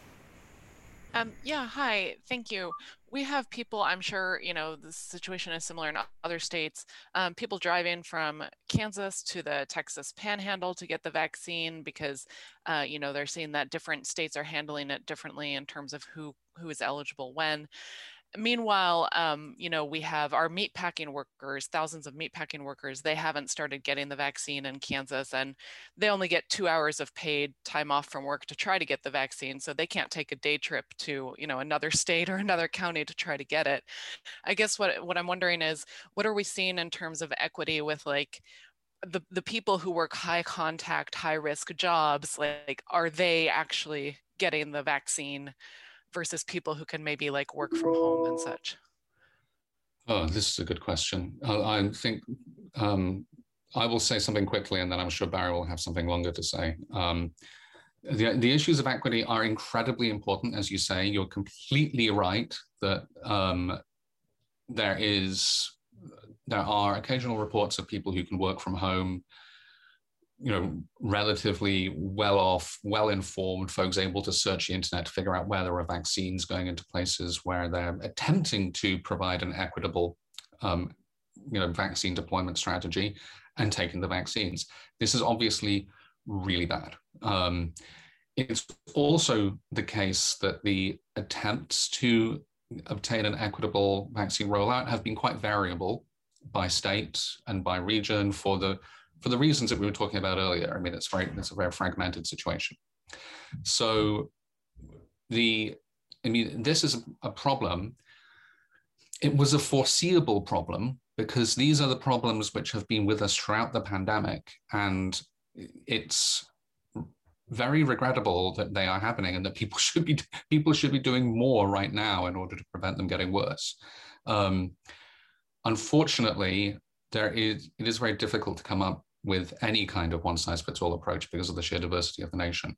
Um, yeah, hi, thank you. We have people, I'm sure, you know, the situation is similar in other states, um, people driving from Kansas to the Texas panhandle to get the vaccine because, uh, you know, they're seeing that different states are handling it differently in terms of who, who is eligible when meanwhile, um, you know, we have our meatpacking workers, thousands of meatpacking workers, they haven't started getting the vaccine in Kansas and they only get two hours of paid time off from work to try to get the vaccine. So they can't take a day trip to, you know, another state or another county to try to get it. I guess what, what I'm wondering is, what are we seeing in terms of equity with like, the, the people who work high contact, high risk jobs, like, are they actually getting the vaccine? Versus people who can maybe like work from home and such? Oh, this is a good question. I, I think um, I will say something quickly, and then I'm sure Barry will have something longer to say. Um, the, the issues of equity are incredibly important, as you say. You're completely right that um, there is there are occasional reports of people who can work from home you know, relatively well off, well informed folks able to search the internet to figure out where there are vaccines going into places where they're attempting to provide an equitable, um, you know, vaccine deployment strategy and taking the vaccines. This is obviously really bad. Um, it's also the case that the attempts to obtain an equitable vaccine rollout have been quite variable by state and by region for the for the reasons that we were talking about earlier. I mean, it's very it's a very fragmented situation. So the I mean, this is a problem. It was a foreseeable problem because these are the problems which have been with us throughout the pandemic, and it's very regrettable that they are happening and that people should be people should be doing more right now in order to prevent them getting worse. Um, unfortunately, there is it is very difficult to come up with any kind of one size fits all approach because of the sheer diversity of the nation.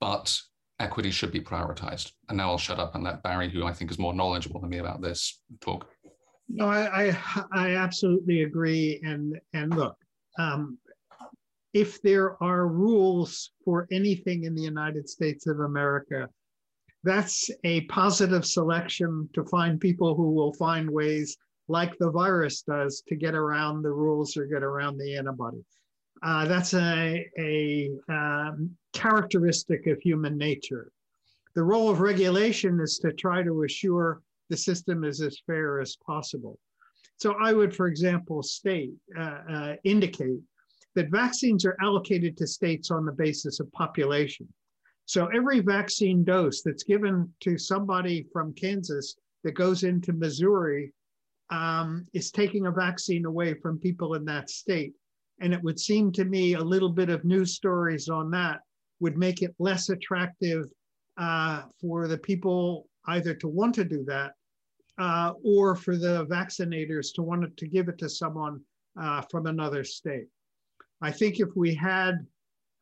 But equity should be prioritized. And now I'll shut up and let Barry, who I think is more knowledgeable than me about this, talk. No, I I, I absolutely agree. And and look, um, if there are rules for anything in the United States of America, that's a positive selection to find people who will find ways like the virus does to get around the rules or get around the antibody. Uh, that's a, a um, characteristic of human nature. The role of regulation is to try to assure the system is as fair as possible. So I would, for example, state, uh, uh, indicate that vaccines are allocated to states on the basis of population. So every vaccine dose that's given to somebody from Kansas that goes into Missouri um, is taking a vaccine away from people in that state. And it would seem to me a little bit of news stories on that would make it less attractive uh, for the people either to want to do that uh, or for the vaccinators to want to give it to someone uh, from another state. I think if we had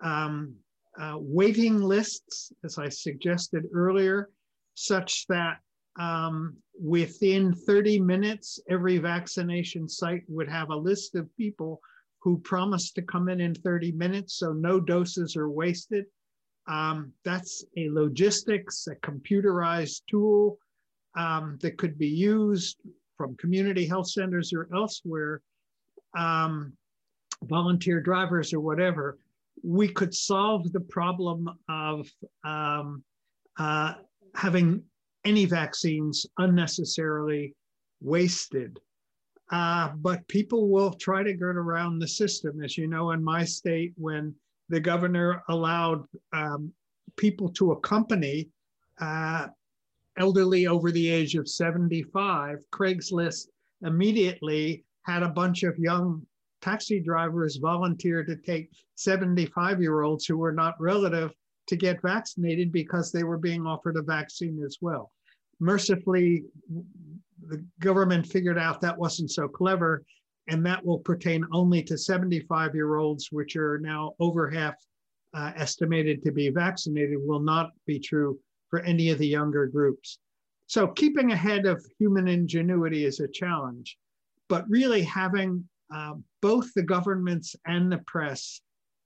um, uh, waiting lists, as I suggested earlier, such that um, within 30 minutes, every vaccination site would have a list of people who promised to come in in 30 minutes, so no doses are wasted. Um, that's a logistics, a computerized tool um, that could be used from community health centers or elsewhere, um, volunteer drivers or whatever. We could solve the problem of um, uh, having any vaccines unnecessarily wasted. Uh, but people will try to get around the system. As you know, in my state, when the governor allowed um, people to accompany uh, elderly over the age of 75, Craigslist immediately had a bunch of young taxi drivers volunteer to take 75 year olds who were not relative to get vaccinated because they were being offered a vaccine as well. Mercifully, the government figured out that wasn't so clever, and that will pertain only to 75 year olds, which are now over half uh, estimated to be vaccinated, will not be true for any of the younger groups. So, keeping ahead of human ingenuity is a challenge, but really having uh, both the governments and the press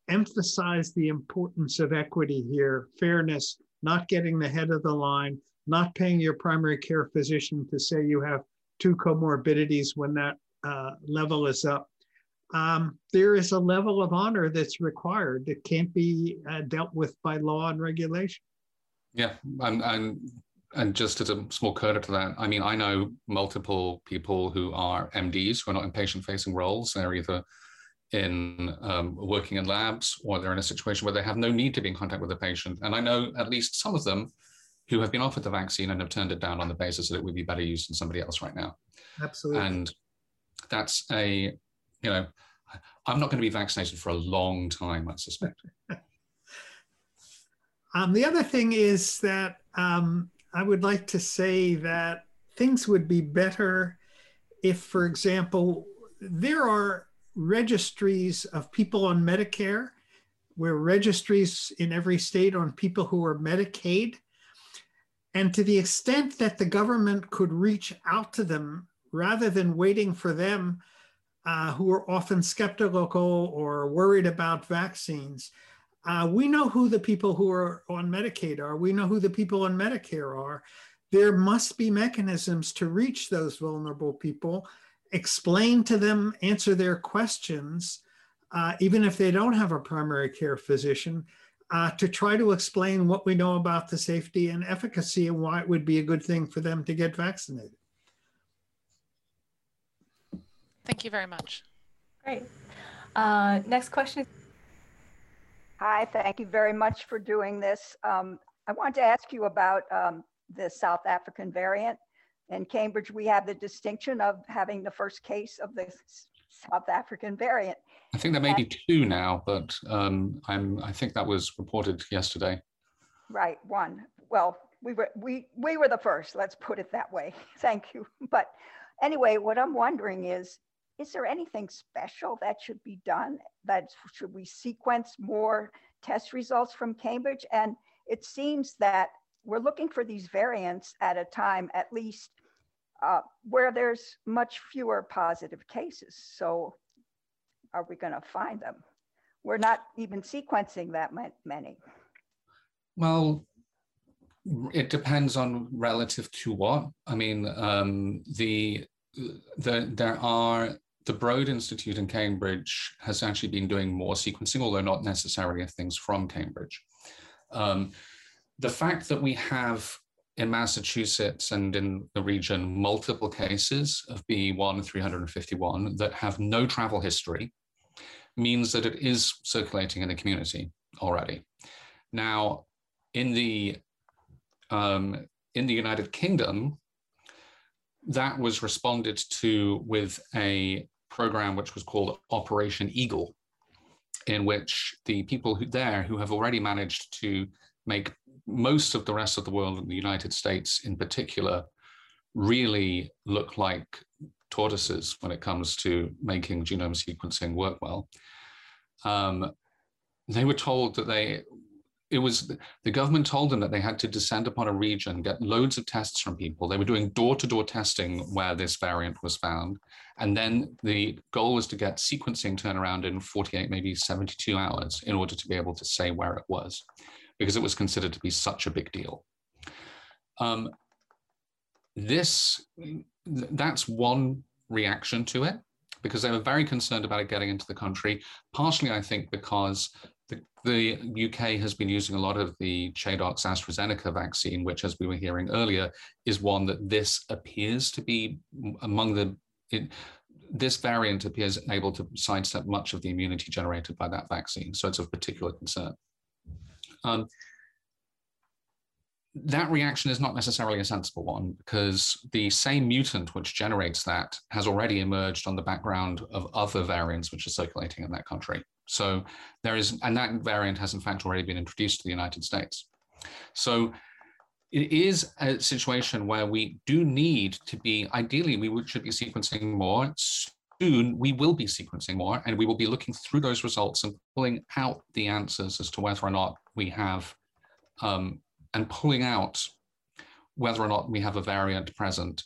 emphasize the importance of equity here, fairness, not getting the head of the line, not paying your primary care physician to say you have two comorbidities when that uh, level is up. Um, there is a level of honor that's required that can't be uh, dealt with by law and regulation. Yeah, and, and and just as a small coda to that, I mean, I know multiple people who are MDs who are not in patient-facing roles. They're either in um, working in labs or they're in a situation where they have no need to be in contact with the patient. And I know at least some of them who have been offered the vaccine and have turned it down on the basis that it would be better used in somebody else right now. Absolutely. And that's a, you know, I'm not going to be vaccinated for a long time, I suspect. um, the other thing is that um, I would like to say that things would be better if, for example, there are registries of people on Medicare, where registries in every state on people who are Medicaid. And to the extent that the government could reach out to them rather than waiting for them, uh, who are often skeptical or worried about vaccines, uh, we know who the people who are on Medicaid are. We know who the people on Medicare are. There must be mechanisms to reach those vulnerable people explain to them, answer their questions, uh, even if they don't have a primary care physician, uh, to try to explain what we know about the safety and efficacy and why it would be a good thing for them to get vaccinated. Thank you very much. Great. Uh, next question. Hi, thank you very much for doing this. Um, I want to ask you about um, the South African variant. In Cambridge, we have the distinction of having the first case of the South African variant. I think there may be two now, but um, I'm, I think that was reported yesterday. Right, one. Well, we were we we were the first. Let's put it that way. Thank you. But anyway, what I'm wondering is, is there anything special that should be done? That should we sequence more test results from Cambridge? And it seems that we're looking for these variants at a time, at least uh, where there's much fewer positive cases. So are we going to find them? We're not even sequencing that many. Well, it depends on relative to what. I mean, um, the, the there are the Broad Institute in Cambridge has actually been doing more sequencing, although not necessarily of things from Cambridge. Um, the fact that we have in Massachusetts and in the region multiple cases of B1351 that have no travel history means that it is circulating in the community already. Now, in the um, in the United Kingdom, that was responded to with a program which was called Operation Eagle, in which the people who, there who have already managed to make most of the rest of the world and the United States in particular really look like tortoises when it comes to making genome sequencing work well. Um, they were told that they it was the government told them that they had to descend upon a region, get loads of tests from people. They were doing door-to-door testing where this variant was found. And then the goal was to get sequencing turnaround in 48, maybe 72 hours in order to be able to say where it was, because it was considered to be such a big deal. Um, this, that's one reaction to it because they were very concerned about it getting into the country, partially, I think, because the, the UK has been using a lot of the ChAdOx AstraZeneca vaccine, which, as we were hearing earlier, is one that this appears to be among the. It, this variant appears able to sidestep much of the immunity generated by that vaccine, so it's of particular concern. Um, that reaction is not necessarily a sensible one because the same mutant which generates that has already emerged on the background of other variants which are circulating in that country. So there is, and that variant has in fact already been introduced to the United States. So it is a situation where we do need to be, ideally, we should be sequencing more. Soon, we will be sequencing more, and we will be looking through those results and pulling out the answers as to whether or not we have, um, and pulling out whether or not we have a variant present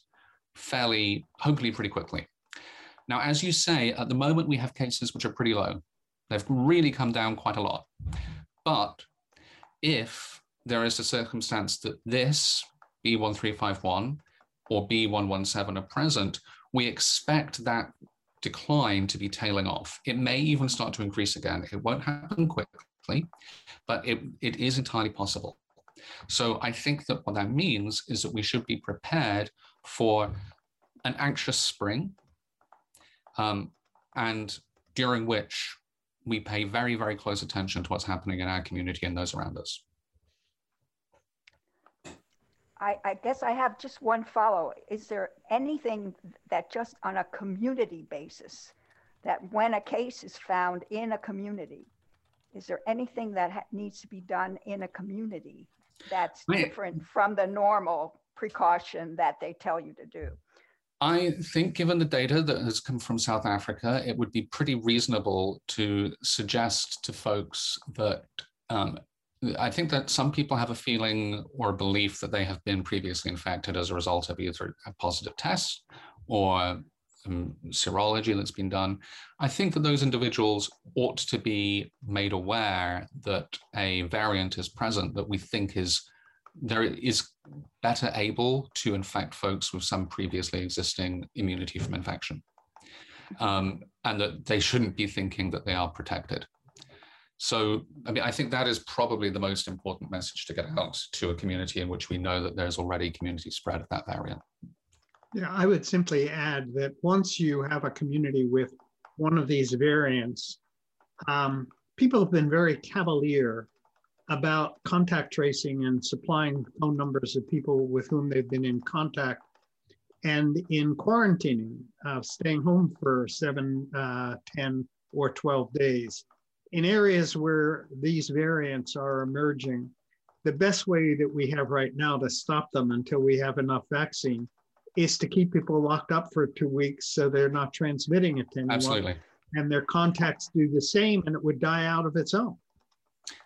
fairly, hopefully pretty quickly. Now, as you say, at the moment, we have cases which are pretty low. They've really come down quite a lot. But if there is a circumstance that this B1351 or B117 are present, we expect that decline to be tailing off. It may even start to increase again. It won't happen quickly, but it, it is entirely possible. So I think that what that means is that we should be prepared for an anxious spring um, and during which we pay very, very close attention to what's happening in our community and those around us. I, I, guess I have just one follow. Is there anything that just on a community basis, that when a case is found in a community, is there anything that needs to be done in a community that's different from the normal precaution that they tell you to do? I think, given the data that has come from South Africa, it would be pretty reasonable to suggest to folks that um, I think that some people have a feeling or a belief that they have been previously infected as a result of either a positive test or um, serology that's been done. I think that those individuals ought to be made aware that a variant is present that we think is there is better able to infect folks with some previously existing immunity from infection. Um, and that they shouldn't be thinking that they are protected. So, I mean, I think that is probably the most important message to get out to a community in which we know that there's already community spread of that variant. Yeah, I would simply add that once you have a community with one of these variants, um, people have been very cavalier about contact tracing and supplying phone numbers of people with whom they've been in contact and in quarantining, uh, staying home for seven, uh, 10, or 12 days. In areas where these variants are emerging, the best way that we have right now to stop them until we have enough vaccine is to keep people locked up for two weeks so they're not transmitting it to anyone. Absolutely. And their contacts do the same and it would die out of its own.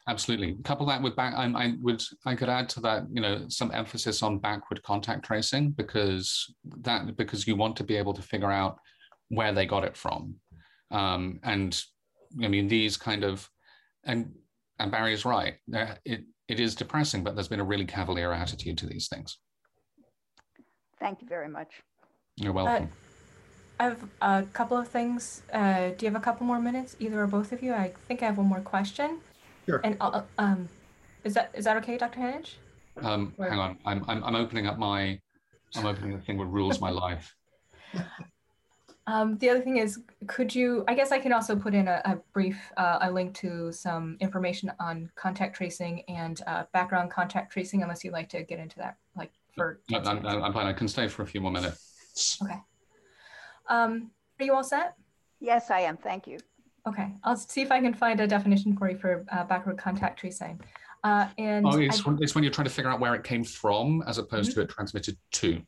Absolutely. Couple that with back, I, I, would, I could add to that, you know, some emphasis on backward contact tracing because that, because you want to be able to figure out where they got it from. Um, and I mean, these kind of, and, and Barry is right. It, it is depressing, but there's been a really cavalier attitude to these things. Thank you very much. You're welcome. I have a couple of things. Uh, do you have a couple more minutes, either or both of you? I think I have one more question. Sure. And I'll, um, is that is that okay, Dr. Hanage? Um, hang on, I'm, I'm, I'm opening up my, I'm opening the thing that rules my life. Um, the other thing is, could you, I guess I can also put in a, a brief, uh, a link to some information on contact tracing and uh, background contact tracing, unless you'd like to get into that, like for. I'm, I'm, I'm fine, I can stay for a few more minutes. Okay. Um, are you all set? Yes, I am. Thank you. Okay, I'll see if I can find a definition for you for uh, backward contact tracing. Uh, and Oh, it's, I- when, it's when you're trying to figure out where it came from as opposed to it transmitted to.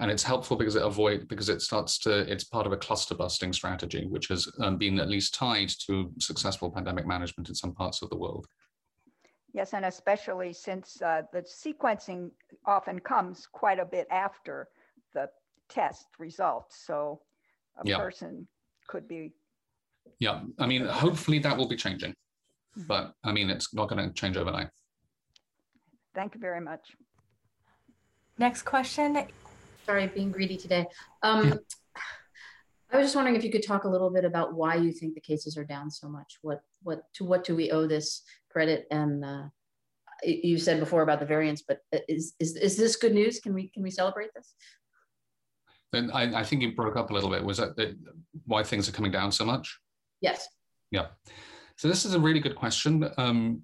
And it's helpful because it avoid because it starts to it's part of a cluster busting strategy, which has um, been at least tied to successful pandemic management in some parts of the world. Yes, and especially since uh, the sequencing often comes quite a bit after the test results. So a Yeah. person could be, Yeah, I mean, hopefully that will be changing, but I mean, it's not going to change overnight. thank you very much. Next question. Sorry, being greedy today. Um, I was just wondering if you could talk a little bit about why you think the cases are down so much. What, what, to what do we owe this credit? And uh, you said before about the variants, but uh, is, is, is this good news? Can we, can we celebrate this? Then I, I think you broke up a little bit. Was that why things are coming down so much? Yes. Yeah. So this is a really good question, um,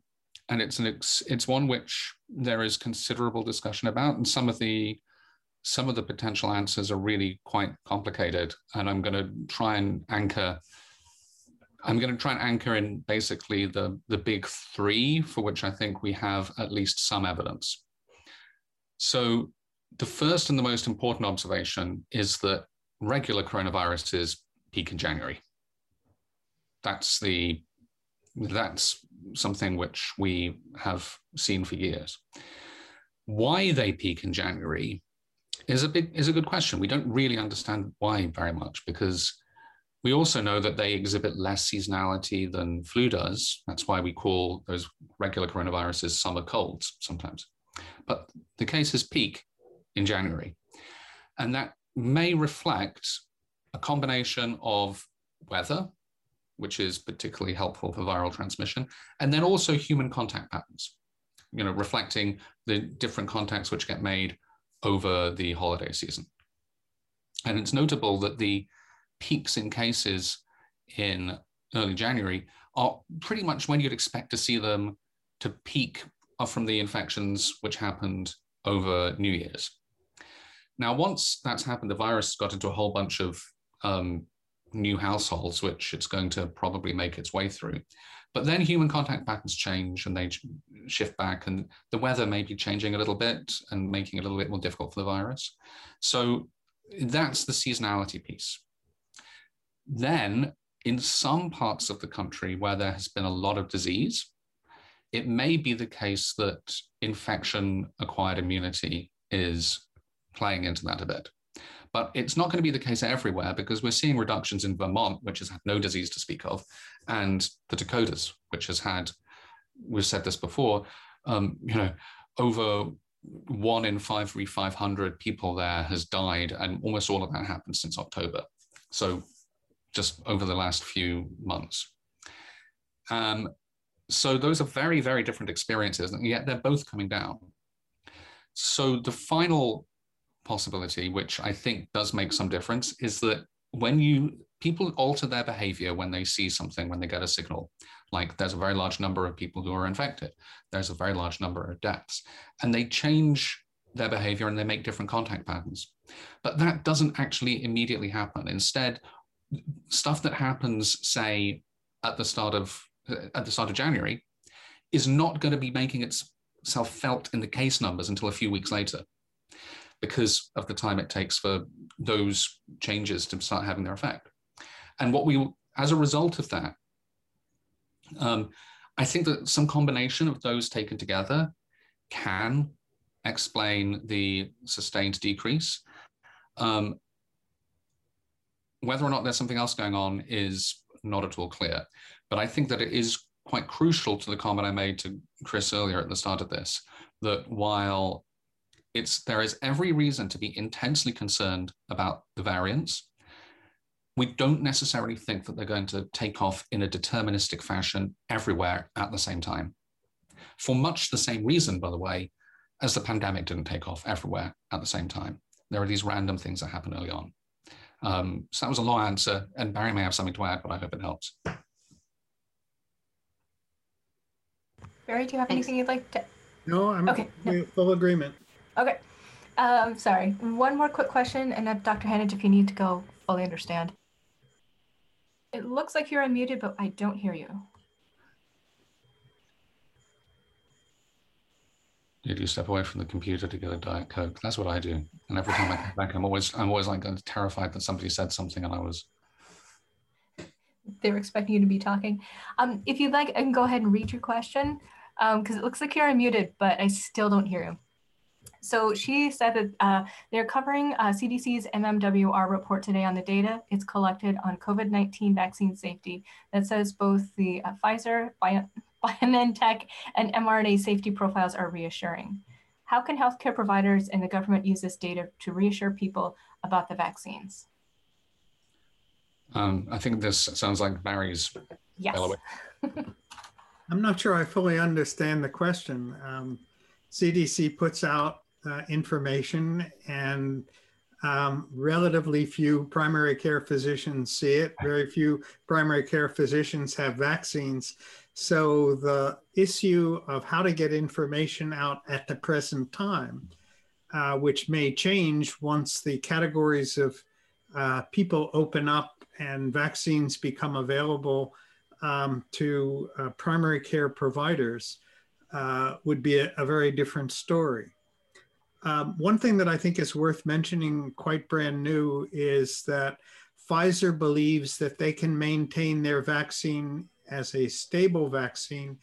and it's an ex, it's one which there is considerable discussion about, and some of the some of the potential answers are really quite complicated. And I'm going to try and anchor. I'm going to try and anchor in basically the the big three for which I think we have at least some evidence. So the first and the most important observation is that regular coronaviruses peak in January. That's the that's something which we have seen for years. Why they peak in January is a big is a good question. We don't really understand why very much because we also know that they exhibit less seasonality than flu does. That's why we call those regular coronaviruses summer colds sometimes. But the cases peak in January. And that may reflect a combination of weather, which is particularly helpful for viral transmission, and then also human contact patterns, you know, reflecting the different contacts which get made over the holiday season. And it's notable that the peaks in cases in early January are pretty much when you'd expect to see them to peak from the infections which happened over New Year's. Now, once that's happened, the virus got into a whole bunch of um, new households, which it's going to probably make its way through. But then human contact patterns change and they shift back, and the weather may be changing a little bit and making it a little bit more difficult for the virus. So that's the seasonality piece. Then, in some parts of the country where there has been a lot of disease, it may be the case that infection acquired immunity is playing into that a bit. But it's not going to be the case everywhere because we're seeing reductions in Vermont, which has had no disease to speak of, and the Dakotas, which has had, we've said this before, um, you know, over one in five, 500 people there has died, and almost all of that happened since October. So just over the last few months. Um, so those are very, very different experiences, and yet they're both coming down. So the final possibility, which I think does make some difference, is that when you people alter their behavior when they see something, when they get a signal, like there's a very large number of people who are infected, there's a very large number of deaths, and they change their behavior and they make different contact patterns. But that doesn't actually immediately happen. Instead, stuff that happens, say, at the start of at the start of January, is not going to be making itself felt in the case numbers until a few weeks later because of the time it takes for those changes to start having their effect. And what we, as a result of that, um, I think that some combination of those taken together can explain the sustained decrease. Um, whether or not there's something else going on is not at all clear. But I think that it is quite crucial to the comment I made to Chris earlier at the start of this, that while it's there is every reason to be intensely concerned about the variants, we don't necessarily think that they're going to take off in a deterministic fashion everywhere at the same time. For much the same reason, by the way, as the pandemic didn't take off everywhere at the same time. There are these random things that happen early on. Um, so that was a long answer, and Barry may have something to add, but I hope it helps. Barry, do you have Thanks. anything you'd like to? No, I'm okay. No. full agreement. Okay. Um, sorry. One more quick question, and then Dr. Hanage, if you need to go, fully understand. It looks like you're unmuted, but I don't hear you. You step away from the computer to get a diet coke? That's what I do. And every time I come back, I'm always I'm always like terrified that somebody said something and I was. They were expecting you to be talking. Um, if you'd like, I can go ahead and read your question Um, because it looks like you're unmuted, but I still don't hear you. So she said that uh, they're covering uh, CDC's MMWR report today on the data it's collected on COVID-19 vaccine safety that says both the uh, Pfizer, BioNTech, and mRNA safety profiles are reassuring. How can healthcare providers and the government use this data to reassure people about the vaccines? Um, I think this sounds like Barry's. Yes. I'm not sure I fully understand the question. Um, CDC puts out uh, information and um, relatively few primary care physicians see it. Very few primary care physicians have vaccines. So the issue of how to get information out at the present time, uh, which may change once the categories of uh, people open up and vaccines become available um, to uh, primary care providers, uh, would be a, a, very different story. Um, one thing that I think is worth mentioning, quite brand new, is that Pfizer believes that they can maintain their vaccine as a stable vaccine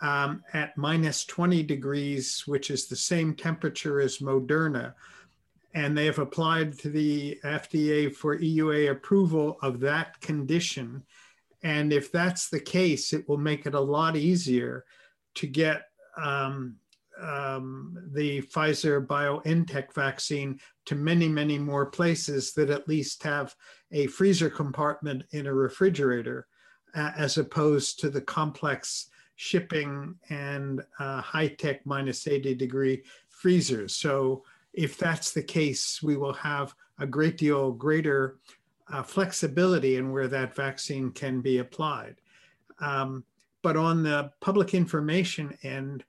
um, at minus 20 degrees, which is the same temperature as Moderna. And they have applied to the FDA for EUA approval of that condition. And if that's the case, it will make it a lot easier to get um, um, the Pfizer BioNTech vaccine to many, many more places that at least have a freezer compartment in a refrigerator as opposed to the complex shipping and uh, high-tech minus 80 degree freezers. So if that's the case, we will have a great deal greater uh, flexibility in where that vaccine can be applied. Um, but on the public information end,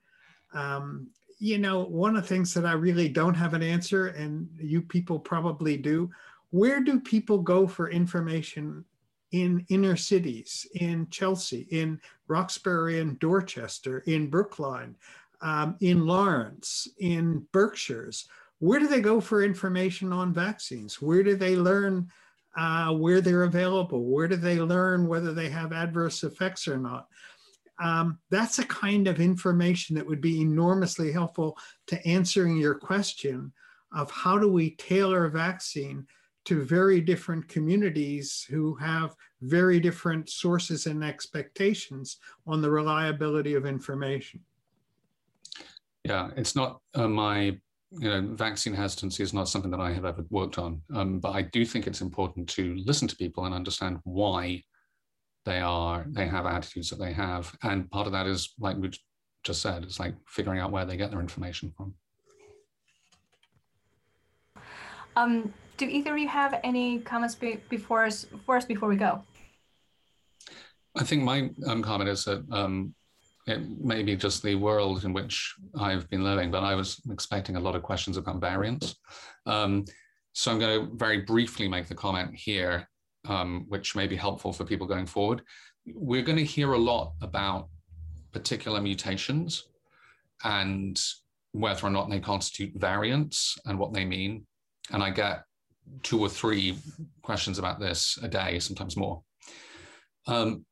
um, you know, one of the things that I really don't have an answer, and you people probably do, where do people go for information in inner cities, in Chelsea, in Roxbury and Dorchester, in Brookline, um, in Lawrence, in Berkshires. Where do they go for information on vaccines? Where do they learn uh, where they're available? Where do they learn whether they have adverse effects or not? Um, that's a kind of information that would be enormously helpful to answering your question of how do we tailor a vaccine to very different communities who have very different sources and expectations on the reliability of information. Yeah, it's not uh, my, you know, vaccine hesitancy is not something that I have ever worked on, um, but I do think it's important to listen to people and understand why they are, they have attitudes that they have. And part of that is, like we just said, it's like figuring out where they get their information from. Um, do either of you have any comments be before us, for us before we go? I think my um, comment is that um, it may be just the world in which I've been living, but I was expecting a lot of questions about variants. Um, so I'm going to very briefly make the comment here, um, which may be helpful for people going forward. We're going to hear a lot about particular mutations and whether or not they constitute variants and what they mean. And I get two or three questions about this a day, sometimes more. Um,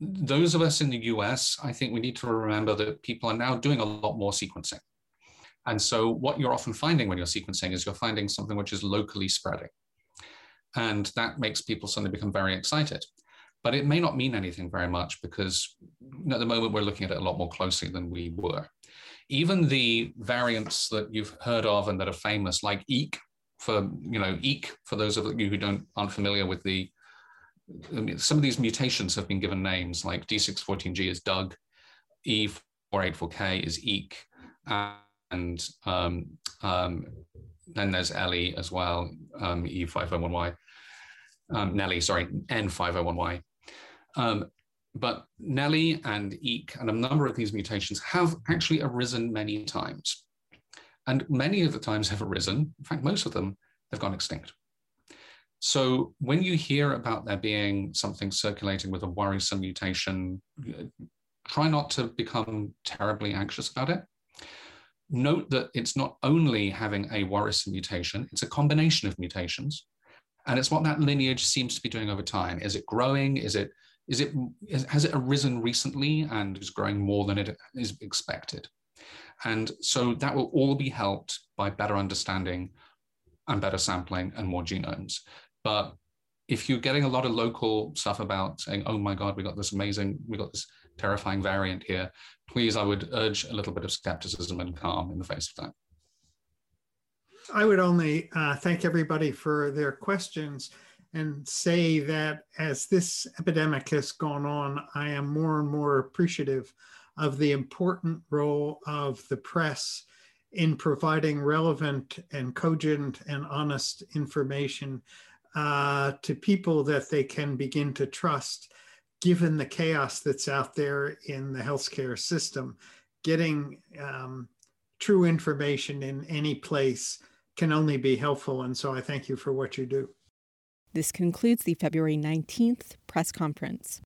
those of us in the US, I think we need to remember that people are now doing a lot more sequencing. And so what you're often finding when you're sequencing is you're finding something which is locally spreading. And that makes people suddenly become very excited. But it may not mean anything very much because at the moment we're looking at it a lot more closely than we were. Even the variants that you've heard of and that are famous, like EEK, for you know EEK, for those of you who don't aren't familiar with the I mean, some of these mutations have been given names like D614G is Doug, E484K is EEK, and um, um, then there's Ellie as well, um, E501Y, um, Nelly, sorry, N501Y. Um, but Nelly and EEK and a number of these mutations have actually arisen many times. And many of the times have arisen, in fact, most of them have gone extinct. So when you hear about there being something circulating with a worrisome mutation, try not to become terribly anxious about it. Note that it's not only having a worrisome mutation, it's a combination of mutations. And it's what that lineage seems to be doing over time. Is it growing? Is it, is it, has it arisen recently and is growing more than it is expected? And so that will all be helped by better understanding and better sampling and more genomes. But if you're getting a lot of local stuff about saying, oh my God, we got this amazing, we got this terrifying variant here, please, I would urge a little bit of skepticism and calm in the face of that. I would only uh, thank everybody for their questions and say that as this epidemic has gone on, I am more and more appreciative of the important role of the press in providing relevant and cogent and honest information uh, to people that they can begin to trust, given the chaos that's out there in the healthcare system. Getting um, true information in any place can only be helpful. And so I thank you for what you do. This concludes the February 19th press conference.